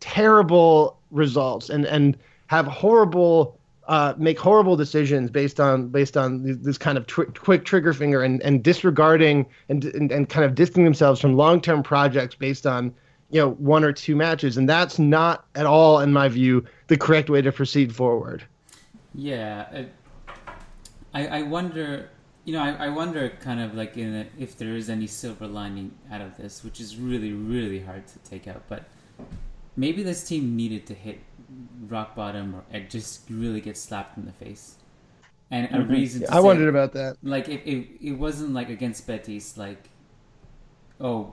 terrible results and and have horrible uh, make horrible decisions based on based on this kind of tw- quick trigger finger and, and disregarding and, and and kind of distancing themselves from long term projects based on you know one or two matches and that's not at all in my view the correct way to proceed forward. Yeah, it, I I wonder. You know, I, I wonder kind of like in a, if there is any silver lining out of this, which is really really hard to take out. But maybe this team needed to hit rock bottom or it just really get slapped in the face, and a reason. To I say- wondered about that. like it, it, it wasn't like against Betis like oh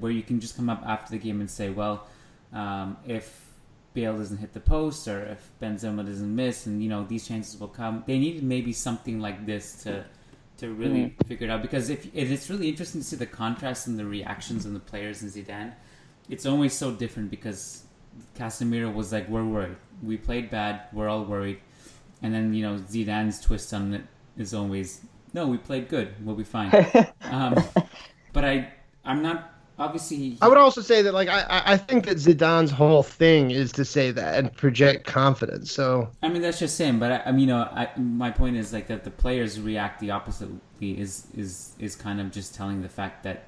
where you can just come up after the game and say well um, if Bale doesn't hit the post or if Benzema doesn't miss and you know these chances will come they needed maybe something like this to to really figure it out because if and it's really interesting to see the contrast in the reactions and the players in Zidane. It's always so different because Casemiro was like, "We're worried. We played bad. We're all worried," and then you know Zidane's twist on it is always, "No, we played good. We'll be fine." <laughs> um, but I, I'm not obviously. I would also say that like I I- I think that Zidane's whole thing is to say that and project confidence. So I mean, that's just him. But I, I mean, you know, I, my point is like that the players react the oppositely is is is kind of just telling the fact that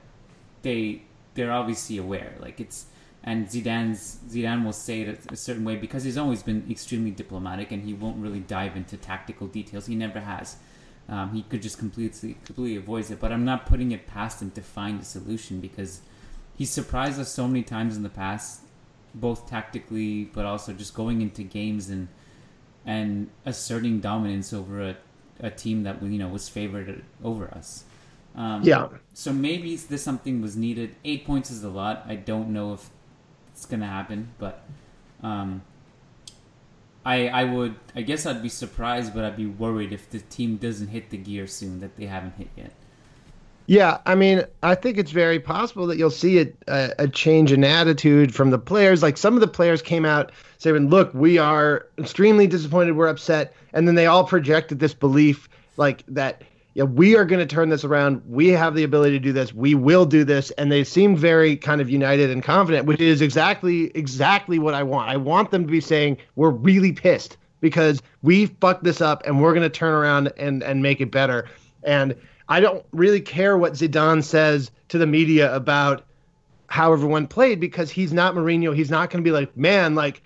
they they're obviously aware. Like it's and Zidane's Zidane will say it a certain way because he's always been extremely diplomatic and he won't really dive into tactical details. He never has. Um, he could just completely completely avoid it. But I'm not putting it past him to find a solution because he's surprised us so many times in the past, both tactically but also just going into games and and asserting dominance over a, a team that you know was favored over us. Um, Yeah. So maybe this something was needed. Eight points is a lot. I don't know if it's gonna happen, but um, I I would I guess I'd be surprised, but I'd be worried if the team doesn't hit the gear soon that they haven't hit yet. Yeah, I mean, I think it's very possible that you'll see a, a, change in attitude from the players. Like some of the players came out saying, "Look, we are extremely disappointed. We're upset," and then they all projected this belief, like that, yeah, we are going to turn this around. We have the ability to do this. We will do this, and they seem very kind of united and confident, which is exactly exactly what I want. I want them to be saying, "We're really pissed because we fucked this up, and we're going to turn around and and make it better." And I don't really care what Zidane says to the media about how everyone played because he's not Mourinho. He's not going to be like, man, like,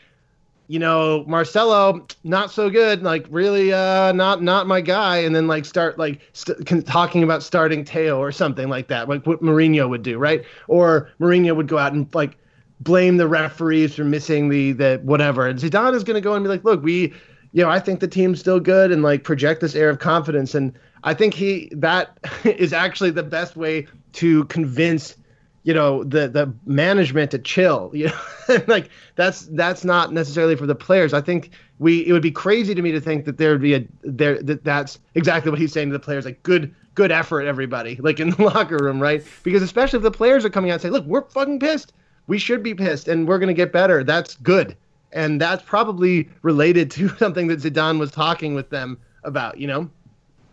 you know, Marcelo, not so good. Like, really, uh, not not my guy. And then like start like st- talking about starting Theo or something like that, like what Mourinho would do, right? Or Mourinho would go out and like blame the referees for missing the the whatever. And Zidane is going to go and be like, look, we, you know, I think the team's still good, and like project this air of confidence. And I think he that <laughs> is actually the best way to convince you know the the management to chill <laughs> you know? <laughs> Like that's that's not necessarily for the players. I think we it would be crazy to me to think that there would be a there that that's exactly what he's saying to the players like good good effort everybody like in the locker room right? Because especially if the players are coming out and saying look we're fucking pissed. We should be pissed and we're going to get better. That's good. And that's probably related to something that Zidane was talking with them about you know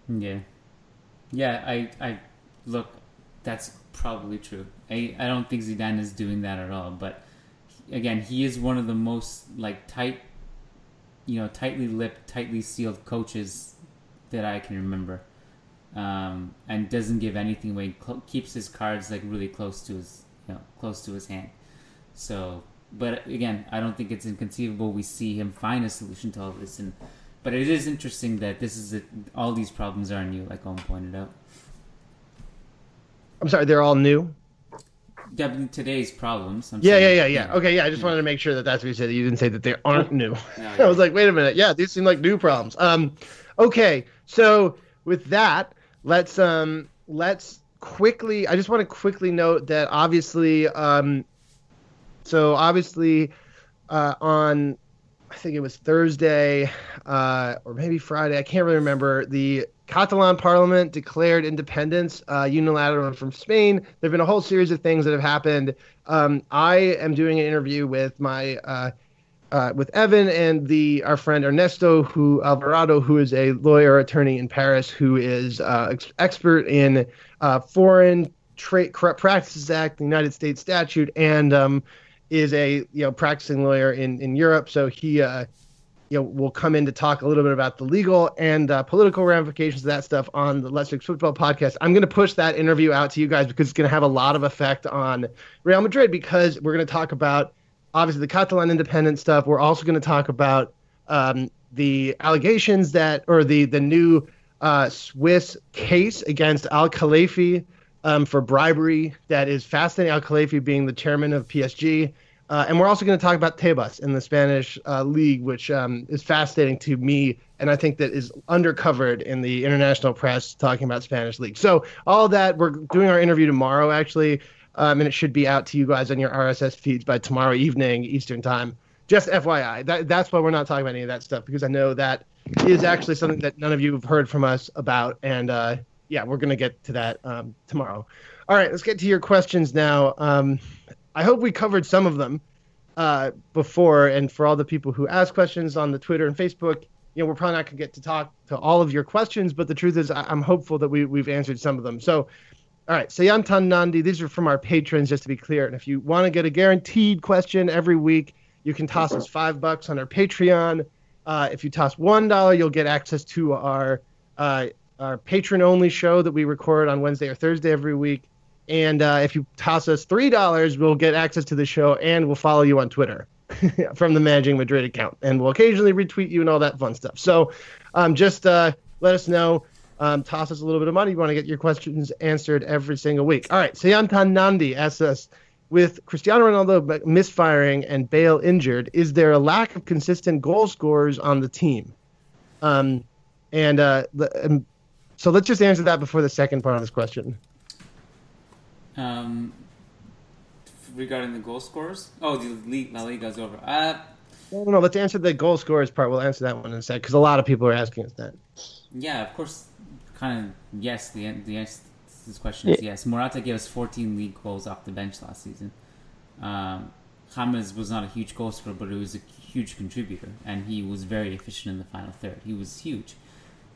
Yeah, yeah. I I look. That's probably true. I I don't think Zidane is doing that at all. But again, he is one of the most like tight, you know, tightly lipped, tightly sealed coaches that I can remember. Um, and doesn't give anything away. Cl- keeps his cards like really close to his, you know, close to his hand. So, but again, I don't think it's inconceivable we see him find a solution to all this. And but it is interesting that this is a, all these problems are new, like Om pointed out. i'm sorry they're all new Definitely today's problems. I'm Yeah, yeah, yeah, yeah. Okay, yeah. I just wanted to make sure that that's what you said. That You didn't say that they aren't new. No, <laughs> I was like, wait a minute. Yeah, these seem like new problems. Um, okay. So with that, let's um, let's quickly. I just want to quickly note that obviously, um, so obviously, uh, on I think it was Thursday uh, or maybe Friday. I can't really remember. The Catalan Parliament declared independence uh, unilaterally from Spain. There have been a whole series of things that have happened. Um, I am doing an interview with my uh, uh, with Evan and the our friend Ernesto, who Alvarado, who is a lawyer attorney in Paris, who is uh, ex- expert in uh, foreign trade corrupt practices act, the United States statute, and um, is a you know practicing lawyer in in Europe. So he uh, you know will come in to talk a little bit about the legal and uh, political ramifications of that stuff on the Let's Fix Football podcast. I'm going to push that interview out to you guys because it's going to have a lot of effect on Real Madrid because we're going to talk about obviously the Catalan independent stuff. We're also going to talk about um, the allegations that or the the new uh, Swiss case against Al Khelaifi um, for bribery that is fascinating. Al Khelaifi being the chairman of PSG. Uh, and we're also going to talk about Tebas in the Spanish uh, league, which um, is fascinating to me, and I think that is undercovered in the international press talking about Spanish league. So all that we're doing our interview tomorrow, actually, um, and it should be out to you guys on your RSS feeds by tomorrow evening Eastern time. Just FYI, that, that's why we're not talking about any of that stuff because I know that is actually something that none of you have heard from us about, and uh, yeah, we're gonna get to that um, tomorrow. All right, let's get to your questions now. Um, I hope we covered some of them uh, before, and for all the people who ask questions on the Twitter and Facebook, you know, we're probably not gonna get to talk to all of your questions, but the truth is, I- I'm hopeful that we we've answered some of them. So. All right, Sayantan Nandi, these are from our patrons, just to be clear. And if you want to get a guaranteed question every week, you can toss us five bucks on our Patreon. Uh, if you toss one dollar, you'll get access to our uh, our patron only show that we record on Wednesday or Thursday every week. And uh, if you toss us three dollars, we'll get access to the show and we'll follow you on Twitter <laughs> from the Managing Madrid account, and we'll occasionally retweet you and all that fun stuff. So um, just uh, let us know. Um, toss us a little bit of money. You want to get your questions answered every single week. All right. Sayantan Nandi asks us with Cristiano Ronaldo misfiring and Bale injured, is there a lack of consistent goal scorers on the team? Um, and uh, um, so let's just answer that before the second part of this question. Um, regarding the goal scorers, oh, the league, La Liga's over. Uh, No, no, no, let's answer the goal scorers part. We'll answer that one in a sec because a lot of people are asking us that. yeah, of course, kind of yes. The the yes, this question is yes. Morata gave us 14 league goals off the bench last season. Um, James was not a huge goal scorer, but he was a huge contributor, and he was very efficient in the final third. He was huge,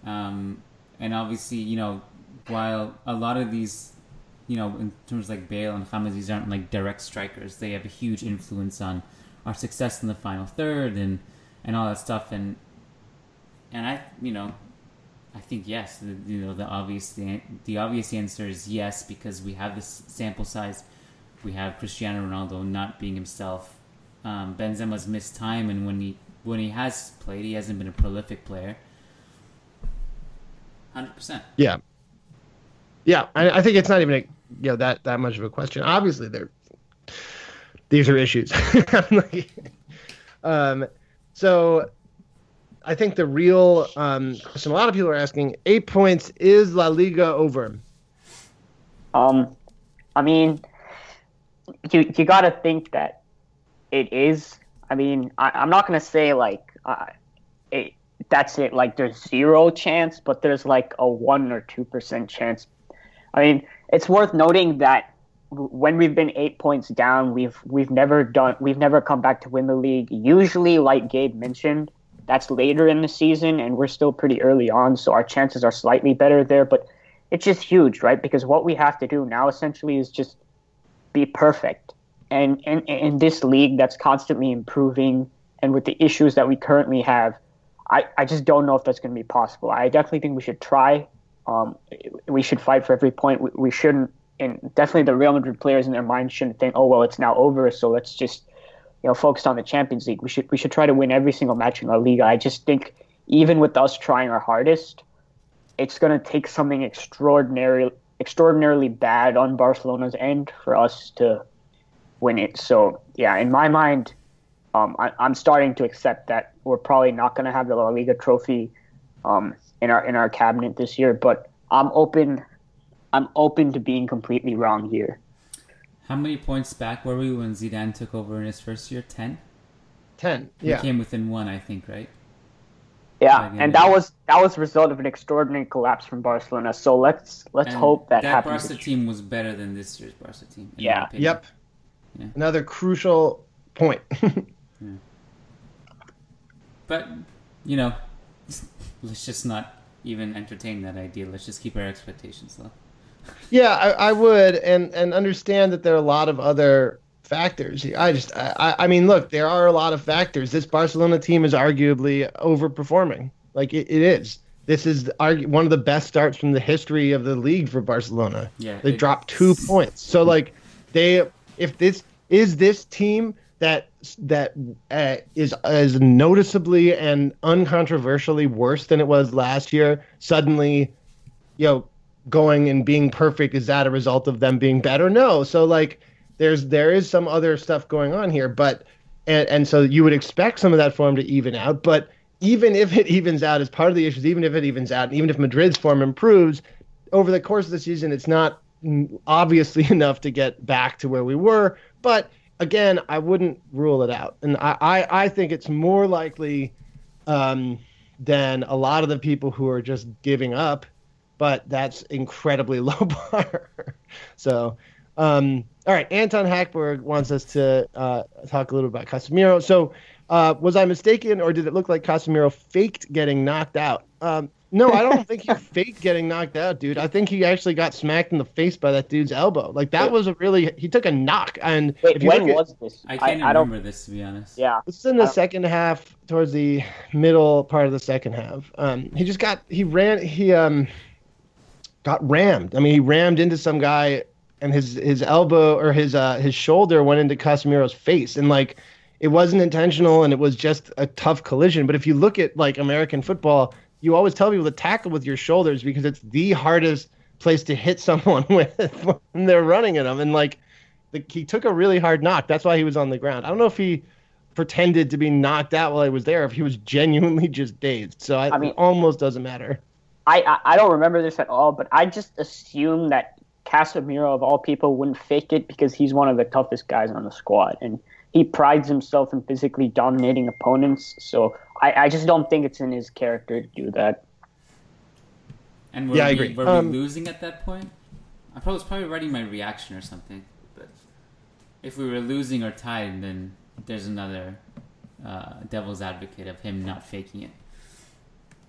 um, and obviously, you know, while a lot of these, you know, in terms like Bale and James, these aren't like direct strikers. They have a huge influence on our success in the final third and and all that stuff. And and I, you know, I think yes. The, you know, the obvious the, the obvious answer is yes because we have this sample size. We have Cristiano Ronaldo not being himself. Um, Benzema's missed time, and when he when he has played, he hasn't been a prolific player. Hundred percent. Yeah, yeah. I, I think it's not even a, you know that that much of a question. Obviously, they're these are issues. <laughs> Like, um, so I think the real um, question a lot of people are asking: eight points is La Liga over? Um, I mean, you you got to think that it is. I mean, I, I'm not gonna say like it. That's it. Like there's zero chance, but there's like a one or two percent chance. I mean, it's worth noting that when we've been eight points down, we've we've never done we've never come back to win the league. Usually, like Gabe mentioned, that's later in the season, and we're still pretty early on, so our chances are slightly better there. But it's just huge, right? Because what we have to do now essentially is just be perfect. And in, in this league that's constantly improving and with the issues that we currently have, I, I just don't know if that's going to be possible. I definitely think we should try. Um, we should fight for every point. We, we shouldn't, and definitely the Real Madrid players in their minds shouldn't think, oh, well, it's now over, so let's just, you know, focus on the Champions League. We should, we should try to win every single match in La Liga. I just think even with us trying our hardest, it's going to take something extraordinary, extraordinarily bad on Barcelona's end for us to win it. So yeah, in my mind, um, I, I'm starting to accept that we're probably not going to have the La Liga trophy um, in our in our cabinet this year. But I'm open. I'm open to being completely wrong here. How many points back were we when Zidane took over in his first year? Ten. Ten. We Yeah. came within one, I think, right? Yeah, and that was that was the result of an extraordinary collapse from Barcelona. So let's let's And hope that, that happens. Barca team was better than this year's Barca team. Yeah. Yep. Yeah. Another crucial point. <laughs> But you know, <laughs> let's just not even entertain that idea. Let's just keep our expectations low. Yeah, I, I would, and and understand that there are a lot of other factors. I just, I, I- I mean, look, there are a lot of factors. This Barcelona team is arguably overperforming. Like it, it is. This is argu- one of the best starts from the history of the league for Barcelona. Yeah, they it- dropped two points. So like, they, if this is this team that that uh, is is noticeably and uncontroversially worse than it was last year, suddenly you know going and being perfect is that a result of them being better? No. So like there's there is some other stuff going on here but and and so you would expect some of that form to even out but even if it evens out as part of the issues even if it evens out and even if madrid's form improves over the course of the season it's not mm, obviously <laughs> enough to get back to where we were but again i wouldn't rule it out and i i, I think it's more likely um, than a lot of the people who are just giving up but that's incredibly <laughs> low bar. so, um, all right, Anton Hackberg wants us to uh, talk a little about Casemiro. So, uh, was I mistaken, or did it look like Casemiro faked getting knocked out? Um, no, I don't think he <laughs> faked getting knocked out, dude. I think he actually got smacked in the face by that dude's elbow. Like that was a really he took a knock. And Wait, if you when look at- was this? I can't I, don't. remember this to be honest. Yeah. This is in the second half, towards the middle part of the second half. Um, he just got he ran he um got rammed. I mean, he rammed into some guy, and his his elbow or his uh his shoulder went into Casemiro's face, and like it wasn't intentional, and it was just a tough collision. But if you look at like American football, you always tell people to tackle with your shoulders because it's the hardest place to hit <laughs> someone with when they're running at them, and like. The, he took a really hard knock. That's why he was on the ground. I don't know if he pretended to be knocked out while he was there if he was genuinely just dazed. So I, I mean- it almost doesn't matter. I, I I don't remember this at all, but I just assume that Casemiro of all people wouldn't fake it because he's one of the toughest guys on the squad, and he prides himself in physically dominating opponents. So I, I just don't think it's in his character to do that. And were Yeah, I we, agree. Were Um, we losing at that point? I probably was probably writing my reaction or something. But if we were losing or tied, then there's another uh, devil's advocate of him not faking it,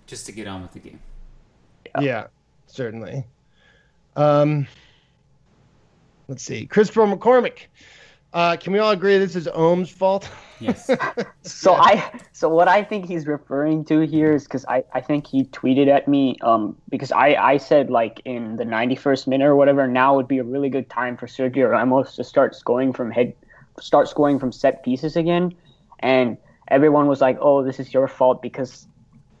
just to get on with the game. Yeah, certainly. Um, let's see. Christopher McCormick. Uh, can we all agree this is Om's fault? Yes. <laughs> So I so what I think he's referring to here is because I, I think he tweeted at me um because I, I said like in the 91st minute or whatever now would be a really good time for Sergio Ramos to start scoring from head start scoring from set pieces again and everyone was like oh this is your fault because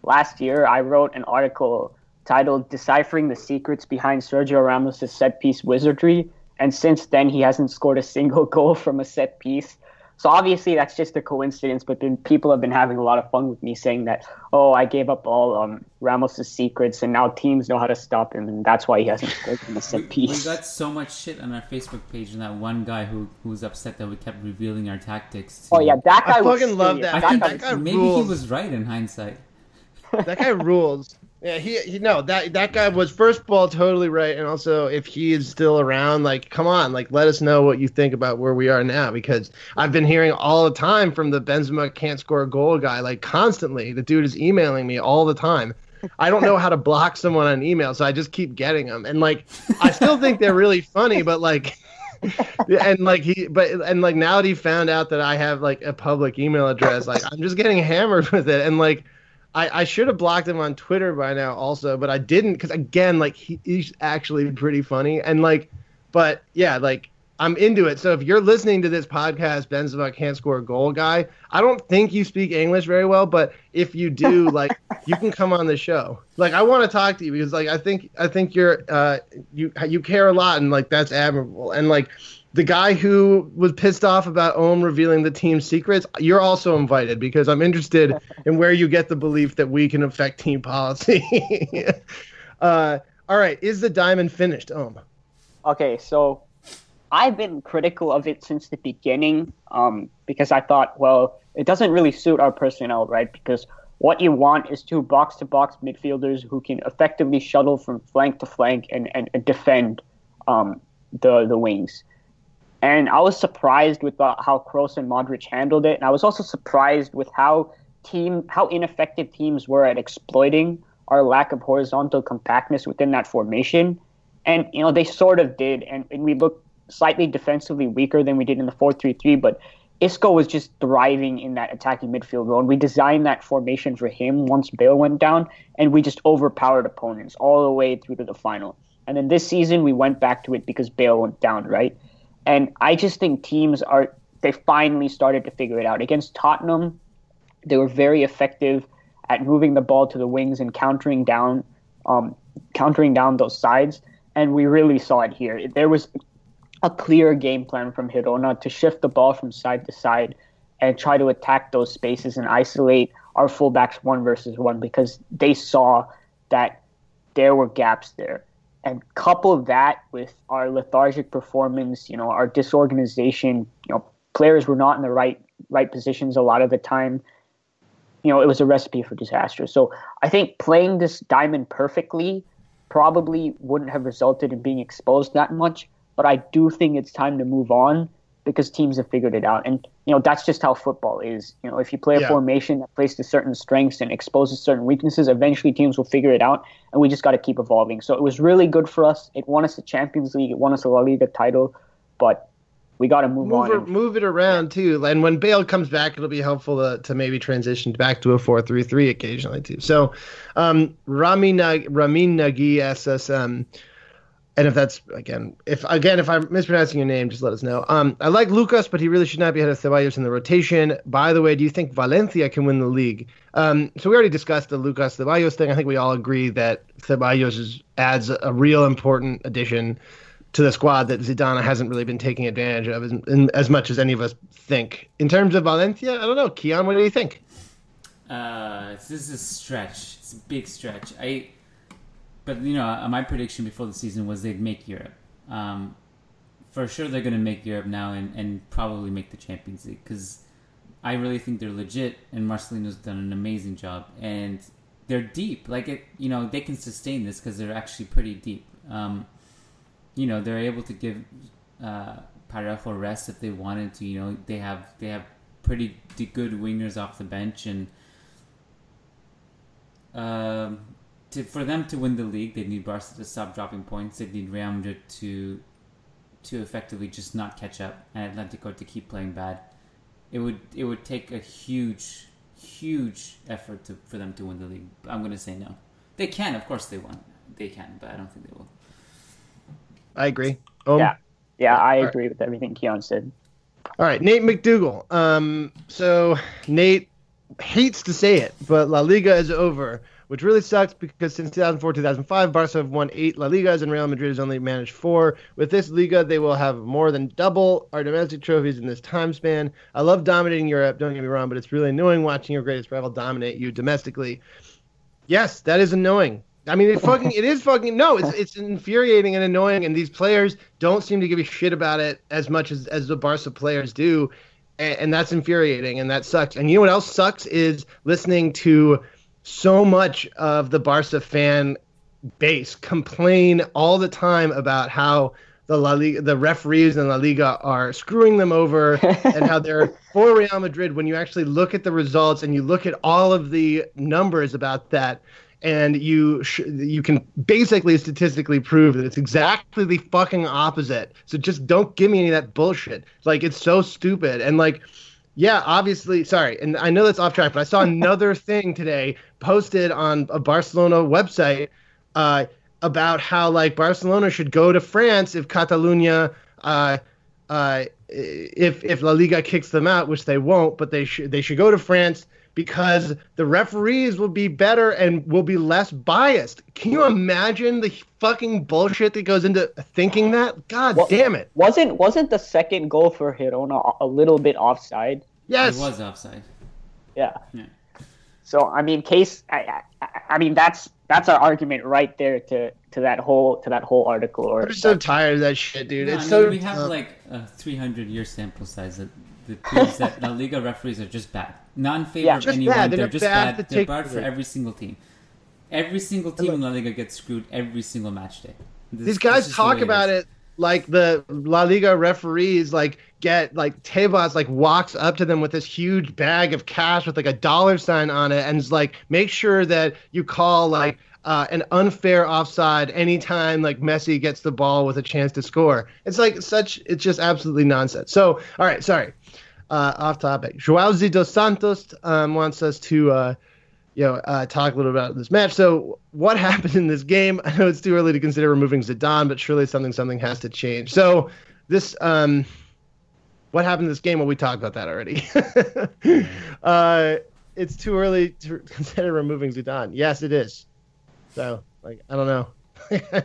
last year I wrote an article titled Deciphering the Secrets Behind Sergio Ramos' Set Piece Wizardry and since then he hasn't scored a single <laughs> goal from a set piece so obviously that's just a coincidence, but then people have been having a lot of fun with me saying that, oh, I gave up all um, Ramos' secrets, and now teams know how to stop him, and that's why he hasn't scored from a set piece. <laughs> we piece. got so much shit on our Facebook page, and that one guy who who was upset that we kept revealing our tactics. To, Oh yeah, that I guy was fucking love serious. that. I think that guy maybe rules. he was right in hindsight. that guy rules. <laughs> Yeah, he he no that that guy was first of all totally right, and also if he is still around, like come on, like let us know what you think about where we are now because I've been hearing all the time from the Benzema can't score a goal guy, like constantly. The dude is emailing me all the time. I don't know how to block someone on email, so I just keep getting them, and like I still think they're really funny, but like. <laughs> and like he but and like now that he found out that i have like a public email address like i'm just getting hammered with it and like I, I should have blocked him on Twitter by now also, but I didn't because again, like he, he's actually pretty funny and like, but yeah, like I'm into it. So if you're listening to this podcast, Benzema can't score a goal guy. I don't think you speak English very well, but if you do, <laughs> like you can come on the show. Like I want to talk to you because like I think I think you're uh you you care a lot and like that's admirable and like the guy who was pissed off about Om revealing the team's secrets, you're also invited because I'm interested <laughs> in where you get the belief that we can affect team policy. <laughs> uh, all right, is the diamond finished, Om? Okay, so I've been critical of it since the beginning um, because I thought, well, it doesn't really suit our personnel, right? Because what you want is two box to box midfielders who can effectively shuttle from flank to flank and, and, and defend um, the, the wings. And I was surprised with uh, how Kroos and Modric handled it. And I was also surprised with how team how ineffective teams were at exploiting our lack of horizontal compactness within that formation. And you know they sort of did, and, and we looked slightly defensively weaker than we did in the four three three. But Isco was just thriving in that attacking midfield role, and we designed that formation for him once Bale went down, and we just overpowered opponents all the way through to the final. And then this season we went back to it because Bale went down, right? And I just think teams are they finally started to figure it out. Against Tottenham, they were very effective at moving the ball to the wings and countering down um, countering down those sides. And we really saw it here. There was a clear game plan from Girona to shift the ball from side to side and try to attack those spaces and isolate our fullbacks one versus one because they saw that there were gaps there. And couple that with our lethargic performance, you know, our disorganization, you know, players were not in the right right positions a lot of the time. You know, it was a recipe for disaster. So I think playing this diamond perfectly probably wouldn't have resulted in being exposed that much. But I do think it's time to move on because teams have figured it out. And, you know, that's just how football is. You know, if you play a Yeah. formation that plays to certain strengths and exposes certain weaknesses, eventually teams will figure it out. And we just got to keep evolving. So it was really good for us. It won us the Champions League, it won us a La Liga title. But we got to move, move on. it, and- move it around too. And when Bale comes back, it'll be helpful to, to maybe transition back to a four three three occasionally too. So, um, Rami Nag, Ramin Nagy asks us, um, and if that's again, if again, if I'm mispronouncing your name, just let us know. Um, I like Lucas, but he really should not be ahead of Ceballos in the rotation. By the way, do you think Valencia can win the league? Um, so we already discussed the Lucas Ceballos thing. I think we all agree that Ceballos is, adds a real important addition to the squad that Zidane hasn't really been taking advantage of as, in, as much as any of us think. In terms of Valencia, I don't know. Kiyan, what do you think? Uh, this is a stretch. It's a big stretch. I, but you know, my prediction before the season was they'd make Europe. Um, for sure, they're going to make Europe now and, and probably make the Champions League because I really think they're legit and Marcelino's done an amazing job and they're deep. Like it, you know, they can sustain this because they're actually pretty deep. Um, you know, they're able to give uh, Parejo rest if they wanted to. You know, they have they have pretty good wingers off the bench and um, to, for them to win the league, they need Barca to stop dropping points. They need Real Madrid to to effectively just not catch up, and Atletico to keep playing bad. It would it would take a huge huge effort to, for them to win the league. I'm going to say no. They can, of course, they won. They can, but I don't think they will. I agree. Um, Yeah. Yeah, I Alright. agree with everything Kiyan said. All right, Nate McDougal. Um, so Nate hates to say it, but La Liga is over, which really sucks because since 2004 2005, Barca have won eight La Ligas and Real Madrid has only managed four. With this Liga, they will have more than double our domestic trophies in this time span. I love dominating Europe, don't get me wrong, but it's really annoying watching your greatest rival dominate you domestically. Yes, that is annoying. I mean, it fucking it is fucking no. It's it's infuriating and annoying, and these players don't seem to give a shit about it as much as as the Barca players do, and, and that's infuriating and that sucks. And you know what else sucks is listening to so much of the Barca fan base complain all the time about how the La Liga, the referees in La Liga are screwing them over, <laughs> and how they're for Real Madrid. When you actually look at the results and you look at all of the numbers about that, and you sh- you can basically statistically prove that it's exactly the fucking opposite. So just don't give me any of that bullshit. Like it's so stupid and like. Yeah, obviously. Sorry, and I know that's off track, but I saw <laughs> another thing today posted on a Barcelona website uh, about how like Barcelona should go to France if Catalunya, uh, uh, if if La Liga kicks them out, which they won't, but they should they should go to France because the referees will be better and will be less biased. Can you imagine the fucking bullshit that goes into thinking that? God Well- damn it! Wasn't wasn't the second goal for Girona a little bit offside? Yes, It was offside. Yeah. Yeah. So I mean, case. I, I, I mean, that's that's our argument right there to to that whole to that whole article. Or I'm so tired of that shit, dude. No, it's I mean, so we have uh, like a 300 year sample size that, that proves that La Liga referees are just bad. Not in favor Yeah. of anyone. bad. They're They're just bad bad. They're bad for every single team. Every single team in La Liga gets screwed every single match day. This- these guys is the talk about is. it like the La Liga referees like get like Tebas like walks up to them with this huge bag of cash with like a dollar sign on it and is like make sure that you call like uh, an unfair offside anytime like Messi gets the ball with a chance to score. It's like such it's just absolutely nonsense. So all right, sorry. Uh, off topic. Joao Dos Santos um, wants us to uh, you know, uh, talk a little about this match. So, what <laughs> happened in this game? I know it's too early to consider removing Zidane, but surely something something has to change. So, this um, what happened in this game? Well, we talked about that already. <laughs> uh, it's too early to <laughs> consider removing Zidane. Yes, it is. So, like, I don't know.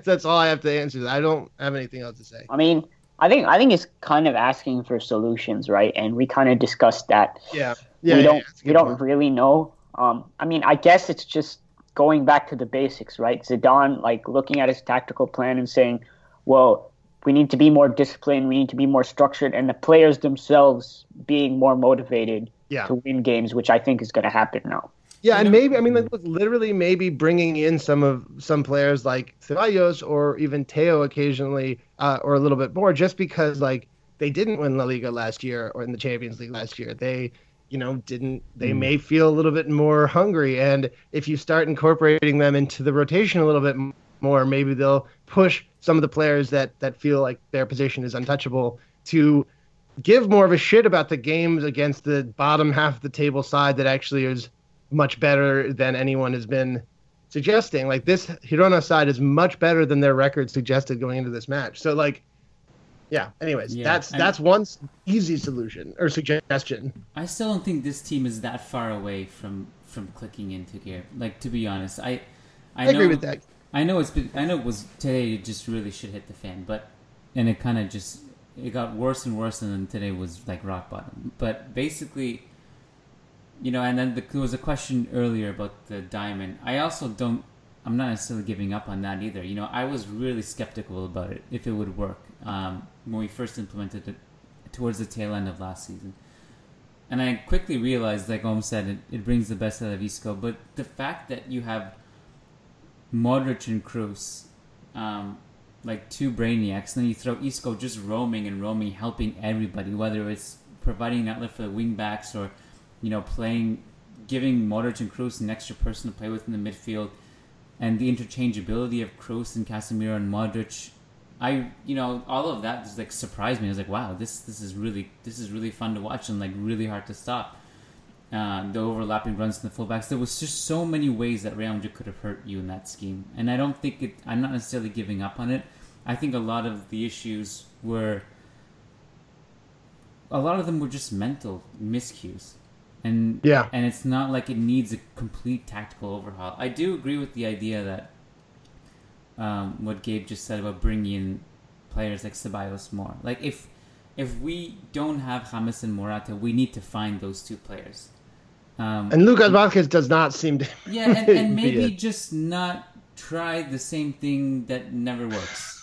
That's all I have to answer. I don't have anything else to say. I mean, I think I think it's kind of asking for solutions, right? And we kind of discussed that. Yeah, yeah. we don't yeah, we don't point. really know. Um, I mean, I guess it's just going back to the basics, right? Zidane like looking at his tactical plan and saying, "Well, we need to be more disciplined. We need to be more structured," and the players themselves being more motivated Yeah. to win games, which I think is going to happen now. Yeah, You and know- maybe I mean, like, look, literally, maybe bringing in some of some players like Ceballos or even Theo occasionally, uh, or a little bit more, just because like they didn't win La Liga last year or in the Champions League last year. They, you know, didn't. They may feel a little bit more hungry, and if you start incorporating them into the rotation a little bit more, maybe they'll push some of the players that that feel like their position is untouchable to give more of a shit about the games against the bottom half of the table side that actually is much better than anyone has been suggesting. Like this Girona side is much better than their record suggested going into this match. So like yeah, anyways, Yeah, that's I- that's one easy solution or suggestion. I still don't think this team is that far away from from clicking into gear. Like to be honest, I I, I know, agree with that. I know it's been, I know it was today. It just really should hit the fan, but and it kind of just it got worse and worse, and then today was like rock bottom. But basically, you know, and then the, there was a question earlier about the diamond. I also don't. I'm not necessarily giving up on that either. You know, I was really skeptical about it if it would work um, when we first implemented it towards the tail end of last season. And I quickly realized, like Om said, it, it brings the best out of Isco. But the fact that you have Modric and Kroos, um, like two brainiacs, and then you throw Isco just roaming and roaming, helping everybody, whether it's providing an outlet for the wing backs or, you know, playing, giving Modric and Kroos an extra person to play with in the midfield, and the interchangeability of Kroos and Casemiro and Modric. I, you know, all of that just like surprised me. I was like, wow, this this is really this is really fun to watch and like really hard to stop. Uh, the overlapping runs to the fullbacks. There was just so many ways that Real Madrid could have hurt you in that scheme, and I don't think it. I'm not necessarily giving up on it. I think a lot of the issues were. A lot of them were just mental miscues, and Yeah. and it's not like it needs a complete tactical overhaul. I do agree with the idea that um, what Gabe just said about bringing in players like Ceballos more. Like if if we don't have James and Morata, we need to find those two players. Um, And Lucas Vazquez does not seem to yeah, and, and <laughs> maybe just not try the same thing that never works.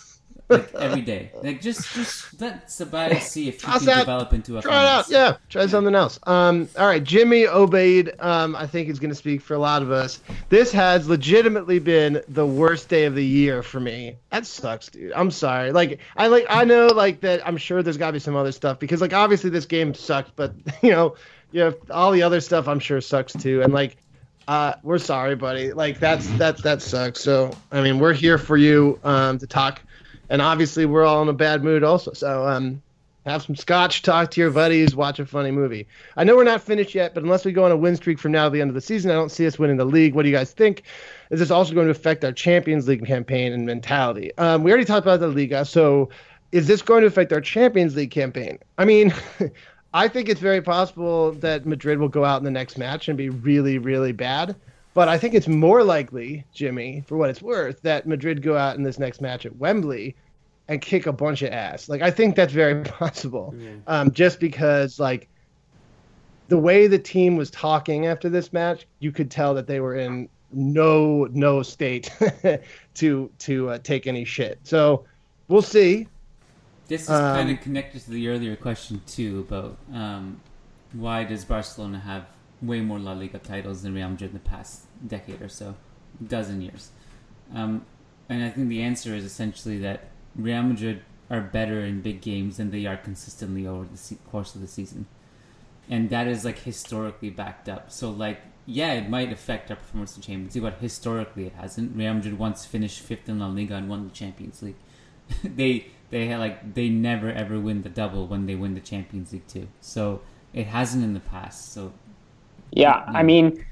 Like every day, like just just let Ceballos see if you Toss can out. develop into a. Try it out. Yeah, try something else. Um, all right, Jimmy Obaid. Um, I think is going to speak for a lot of us. This has legitimately been the worst day of the year for me. That sucks, dude. I'm sorry. Like, I like, I know, like that. I'm sure there's got to be some other stuff because, like, obviously this game sucked, but <laughs> you know, you know, all the other stuff I'm sure sucks too. And like, uh, we're sorry, buddy. Like, that's that that sucks. So, I mean, we're here for you um, to talk, and obviously we're all in a bad mood also. So, um, have some scotch, talk to your buddies, watch a funny movie. I know we're not finished yet, but unless we go on a win streak from now to the end of the season, I don't see us winning the league. What do you guys think? Is this also going to affect our Champions League campaign and mentality? Um, we already talked about the Liga, so is this going to affect our Champions League campaign? I mean, <laughs> I think it's very possible that Madrid will go out in the next match and be really, really bad. But I think it's more likely, Jimmy, for what it's worth, that Madrid go out in this next match at Wembley and kick a bunch of ass. Like I think that's very <laughs> possible. Um, just because like the way the team was talking after this match, you could tell that they were in no no state <laughs> to to uh, take any shit. So we'll see. This is kind Um, of connected to the earlier question too about um, why does Barcelona have way more La Liga titles than Real Madrid in the past decade or so, dozen years, um, and I think the answer is essentially that Real Madrid are better in big games than they are consistently over the se- course of the season, and that is like historically backed up. So like. Yeah, it might affect our performance in Champions League, but historically it hasn't. Real Madrid once finished fifth in La Liga and won the Champions League. <laughs> they they had like they never ever win the double when they win the Champions League too. So it hasn't in the past. So Yeah, I mean,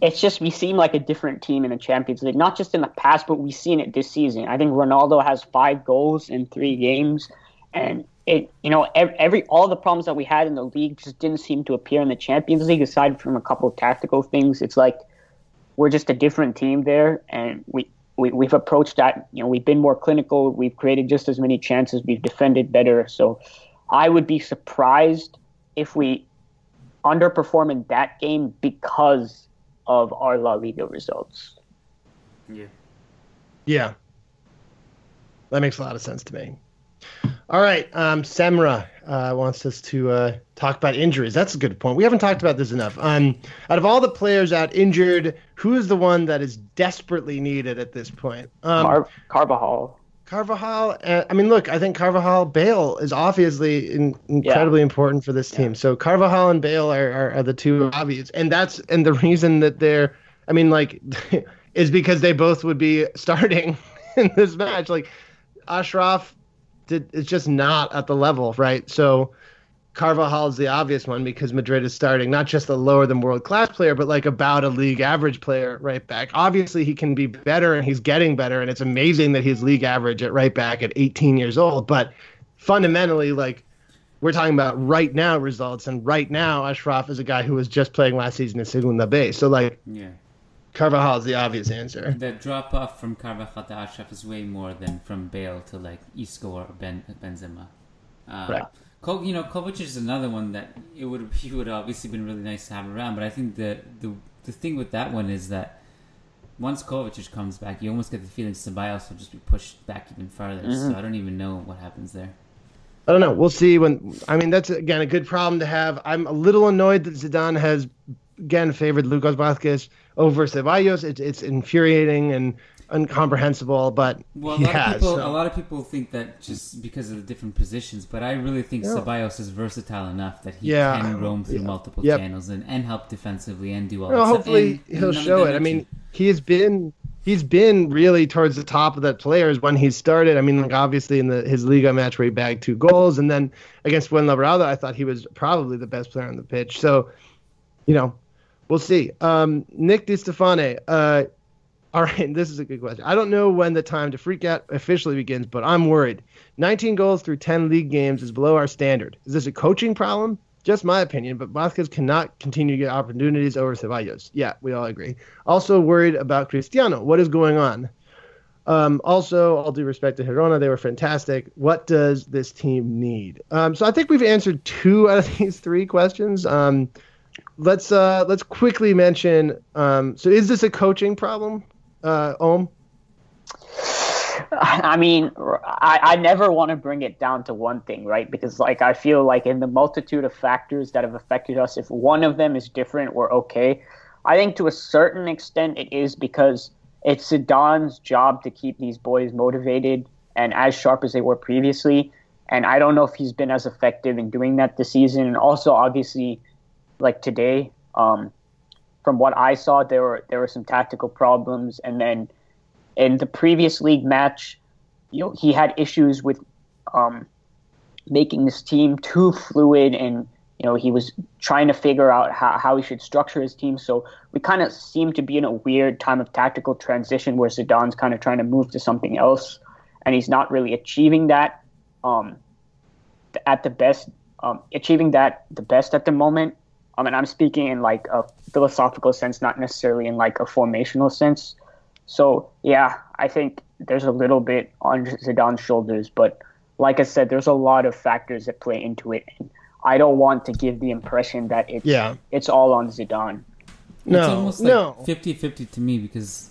it's just we seem like a different team in the Champions League. Not just in the past, but we've seen it this season. I think Ronaldo has five goals in three games, and it you know every, every all the problems that we had in the league just didn't seem to appear in the Champions League. Aside from a couple of tactical things, it's like we're just a different team there, and we. We, we've approached that, you know, we've been more clinical. We've created just as many chances. We've defended better. So I would be surprised if we underperform in that game because of our La Liga results. yeah, Yeah. That makes a lot of sense to me. All right, um, Semra, uh, wants us to uh, talk about injuries. That's a good point. We haven't talked about this enough. Um, out of all the players out injured, who is the one that is desperately needed at this point? Um, Car- Carvajal. Carvajal. Uh, I mean, look, I think Carvajal Bale is obviously in, incredibly important for this team. So Carvajal and Bale are, are, are the two obvious, and that's and the reason that they're. I mean, like, <laughs> is because they both would be starting <laughs> in this match. Like, Achraf did is just not at the level, right? So. Carvajal is the obvious one because Madrid is starting not just a lower than world class player, but like about a league average player right back. Obviously, he can be better and he's getting better, and it's amazing that he's league average at right back at 18 years old. But fundamentally, like we're talking about right now results, and right now Achraf is a guy who was just playing last season in Segunda B. So like Yeah. Carvajal is the obvious answer. The drop off from Carvajal to Achraf is way more than from Bale to like Isco or Ben Benzema. Uh, Right. Ko- you know, Kovacic is another one that it would he would obviously been really nice to have around, but I think the the the thing with that one is that once Kovacic comes back, you almost get the feeling Ceballos will just be pushed back even farther. Mm-hmm. So I don't even know what happens there. I don't know. We'll see when. I mean, that's again a good problem to have. I'm a little annoyed that Zidane has again favored Lucas Vazquez over Ceballos. It's it's infuriating and incomprehensible, but Well, a lot has. of people, so. a lot of people think that just because of the different positions, but I really think Yeah. Ceballos is versatile enough that he Yeah. can roam through Yeah. multiple Yep. channels and, and help defensively and do all. Well, hopefully And he'll another show it. I mean, he has been he's been really towards the top of that players when he started. I mean, like obviously in the his Liga match where he bagged two goals, and then against Fuenlabrada, I thought he was probably the best player on the pitch. So, you know, we'll see. Um, Nick Di Stefane, uh, <laughs> all right, this is a good question. I don't know when the time to freak out officially begins, but I'm worried. 19 goals through 10 league games is below our standard. Is this a coaching problem? Just my opinion, but Vazquez cannot continue to get opportunities over Ceballos. Yeah, we all agree. Also worried about Cristiano. What is going on? Um, also, all due respect to Girona, they were fantastic. What does this team need? Um, so I think we've answered two <laughs> out of these three questions. Um, let's uh, let's quickly mention. Um, so is this a coaching problem, uh, Om? <sighs> I mean, I, I never want to bring it down to one thing, right? Because, like, I feel like in the multitude of factors that have affected us, if one of them is different, we're okay. I think to a certain extent it is because it's Zidane's job to keep these boys motivated and as sharp as they were previously. And I don't know if he's been as effective in doing that this season. And also, obviously, like today, um, from what I saw, there were there were some tactical problems, and then in the previous league match, you know, he had issues with um, making this team too fluid, and you know, he was trying to figure out how, how he should structure his team. So we kind of seem to be in a weird time of tactical transition where Zidane's kind of trying to move to something else, and he's not really achieving that um, at the best, um, achieving that the best at the moment. I mean, I'm speaking in like a philosophical sense, not necessarily in like a formational sense. So yeah, I think there's a little bit on Zidane's shoulders, but like I said, there's a lot of factors that play into it, and I don't want to give the impression that it's Yeah. it's all on Zidane. No, it's almost like no. 50-50 to me because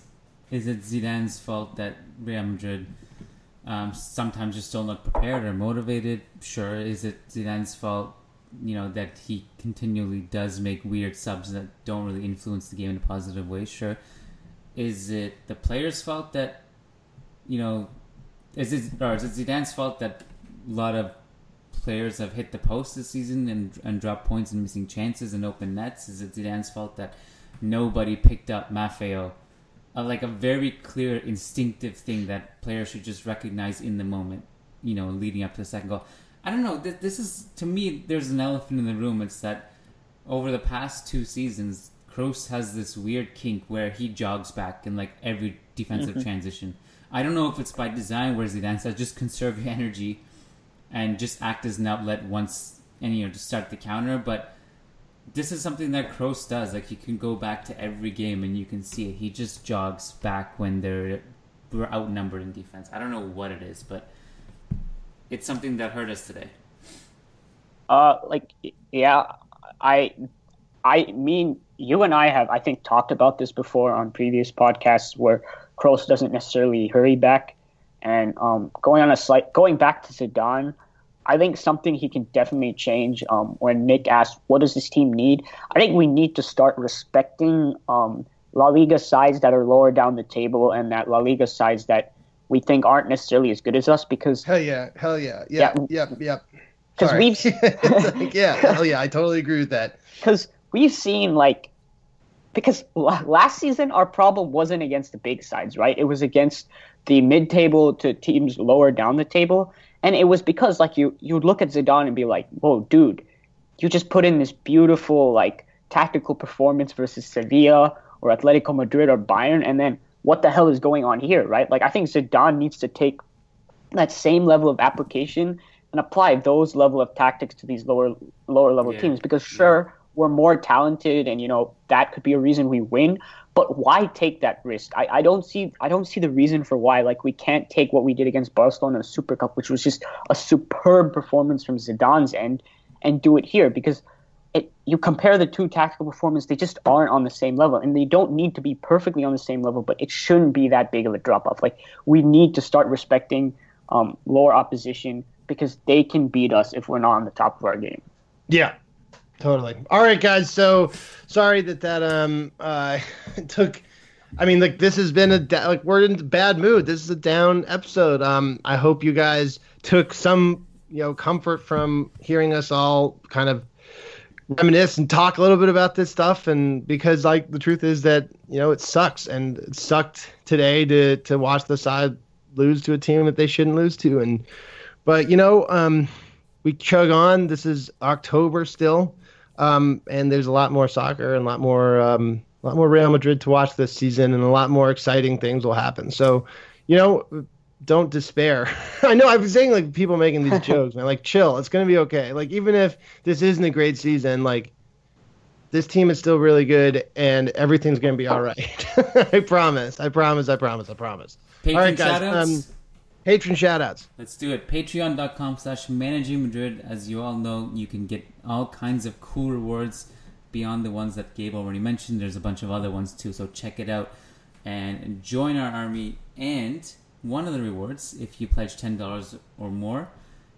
is it Zidane's fault that Real Madrid um, sometimes just don't look prepared or motivated? Sure. Is it Zidane's fault, you know, that he continually does make weird subs that don't really influence the game in a positive way? Sure. Is it the player's fault that, you know, is it or is it Zidane's fault that a lot of players have hit the post this season and and dropped points and missing chances and open nets? Is it Zidane's fault that nobody picked up Maffeo? Uh, like a very clear instinctive thing that players should just recognize in the moment, you know, leading up to the second goal. I don't know. This, this is to me. There's an elephant in the room. It's that over the past two seasons, Kroos has this weird kink where he jogs back in like every defensive mm-hmm. transition. I don't know if it's by design where Zidane says just conserve your <laughs> energy and just act as an outlet once and you know to start the counter. But this is something that Kroos does. Like he can go back to every game and you can see it. He just jogs back when they're we're outnumbered in defense. I don't know what it is, but it's something that hurt us today. Uh, like yeah, I, I mean, you and I have I think talked about this before on previous podcasts where Kroos doesn't necessarily hurry back, and um, going on a slight going back to Zidane, I think something he can definitely change. Um, when Nick asked, "What does this team need?" I think we need to start respecting um, La Liga sides that are lower down the table and that La Liga sides that we think aren't necessarily as good as us because Hell yeah, hell yeah, yeah, Yeah. yeah. yep. 'Cause Sorry. we've- <laughs> like, yeah, hell yeah, I totally agree with that. because we've seen like because last season our problem wasn't against the big sides, right? It was against the mid-table to teams lower down the table, and it was because like you you look at Zidane and be like, "Whoa, dude, you just put in this beautiful like tactical performance versus Sevilla or Atletico Madrid or Bayern, and then what the hell is going on here, right? Like I think Zidane needs to take that same level of application and apply those level of tactics to these lower lower level Yeah. teams because sure we're more talented and you know that could be a reason we win but why take that risk I, I don't see i don't see the reason for why like we can't take what we did against barcelona in the super cup which was just a superb performance from zidane's end and do it here because it, you compare the two tactical performances they just aren't on the same level and they don't need to be perfectly on the same level but it shouldn't be that big of a drop off like we need to start respecting um, lower opposition because they can beat us if we're not on the top of our game Yeah, totally. All right, guys. So sorry that that um uh <laughs> took. I mean, like this has been a da- like we're in bad mood. This is a down episode. Um, I hope you guys took some you know comfort from hearing us all kind of reminisce and talk a little bit about this stuff and because like the truth is that you know it sucks and it sucked today to to watch the side lose to a team that they shouldn't lose to and but you know um we chug on. This is october still um and there's a lot more soccer and a lot more um a lot more real madrid to watch this season and a lot more exciting things will happen. So you know don't despair. <laughs> I know I've been saying like people making these <laughs> jokes, man. Like chill, it's gonna be okay. Like even if this isn't a great season, like this team is still really good and everything's gonna be all right. <laughs> I promise. I promise. I promise. I promise. Patron all right, guys. shoutouts. Um, patron shoutouts. Let's do it. Patreon.com slash managing Madrid. As you all know, you can get all kinds of cool rewards beyond the ones that Gabe already mentioned. There's a bunch of other ones too, so check it out and join our army. And one of the rewards, if you pledge $10 or more,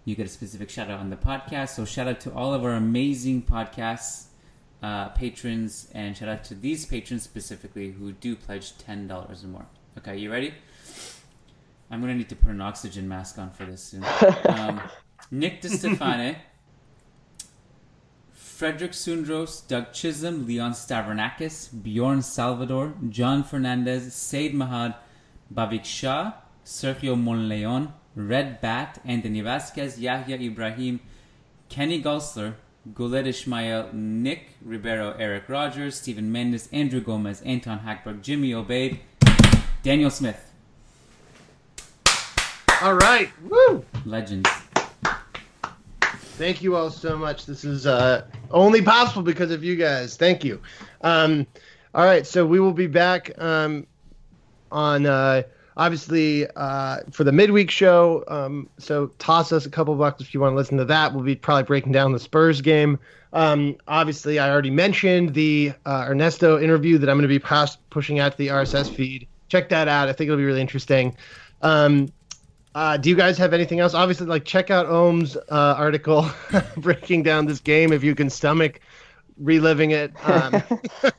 you get a specific shout out on the podcast. So shout out to all of our amazing podcasts, uh, patrons, and shout out to these patrons specifically who do pledge $10 or more. Okay, you ready? I'm gonna need to put an oxygen mask on for this soon. <laughs> Um, Nick DeStefane, Frederick Sundros, Doug Chisholm, Leon Stavronakis, Bjorn Salvador, John Fernandez, Said Mahad, Bavik Shah, Sergio Monleon, Red Bat, Anthony Vasquez, Yahya Ibrahim, Kenny Gosler, Guled Ismail, Nick Ribeiro, Eric Rogers, Stephen Mendes, Andrew Gomez, Anton Hackberg, Jimmy Obeid, Daniel Smith. All right. Woo! Legends. Thank you all so much. This is uh, only possible because of you guys. Thank you. Um, all right, so we will be back um, on uh, obviously uh, for the midweek show. Um, so toss us a couple bucks if you want to listen to that. We'll be probably breaking down the Spurs game. Um, obviously, I already mentioned the uh, Ernesto interview that I'm going to be past, pushing out to the RSS feed. Check that out. I think it'll be really interesting. Um, uh, do you guys have anything else? Obviously, like check out Om's uh, article <laughs> breaking down this game if you can stomach reliving it. Um,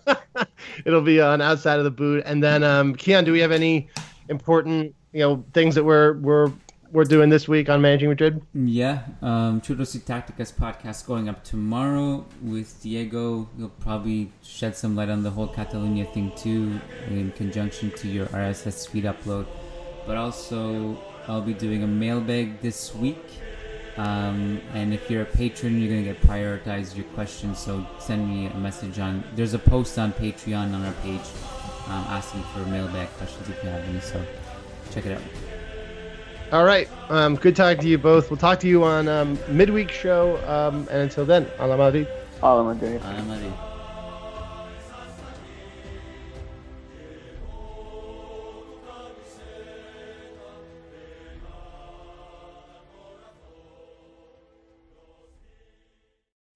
<laughs> <laughs> it'll be on outside of the boot. And then, um, Kiyan, do we have any important, you know, things that we're we're we're doing this week on Managing Madrid? Yeah, um, Chudos y Tacticas podcast going up tomorrow with Diego. He'll probably shed some light on the whole Catalonia thing too, in conjunction to your RSS feed upload. But also, I'll be doing a mailbag this week. Um, and if you're a patron, you're gonna get prioritized your questions. So send me a message on. There's a post on Patreon on our page um, asking for mailbag questions if you have any. So check it out. All right. Um, good talking to you both. We'll talk to you on um, midweek show. Um, and until then, Hala Madrid. All I'm doing. I'm Adi.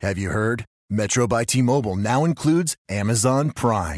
Have you heard? Metro by T Mobile now includes Amazon Prime.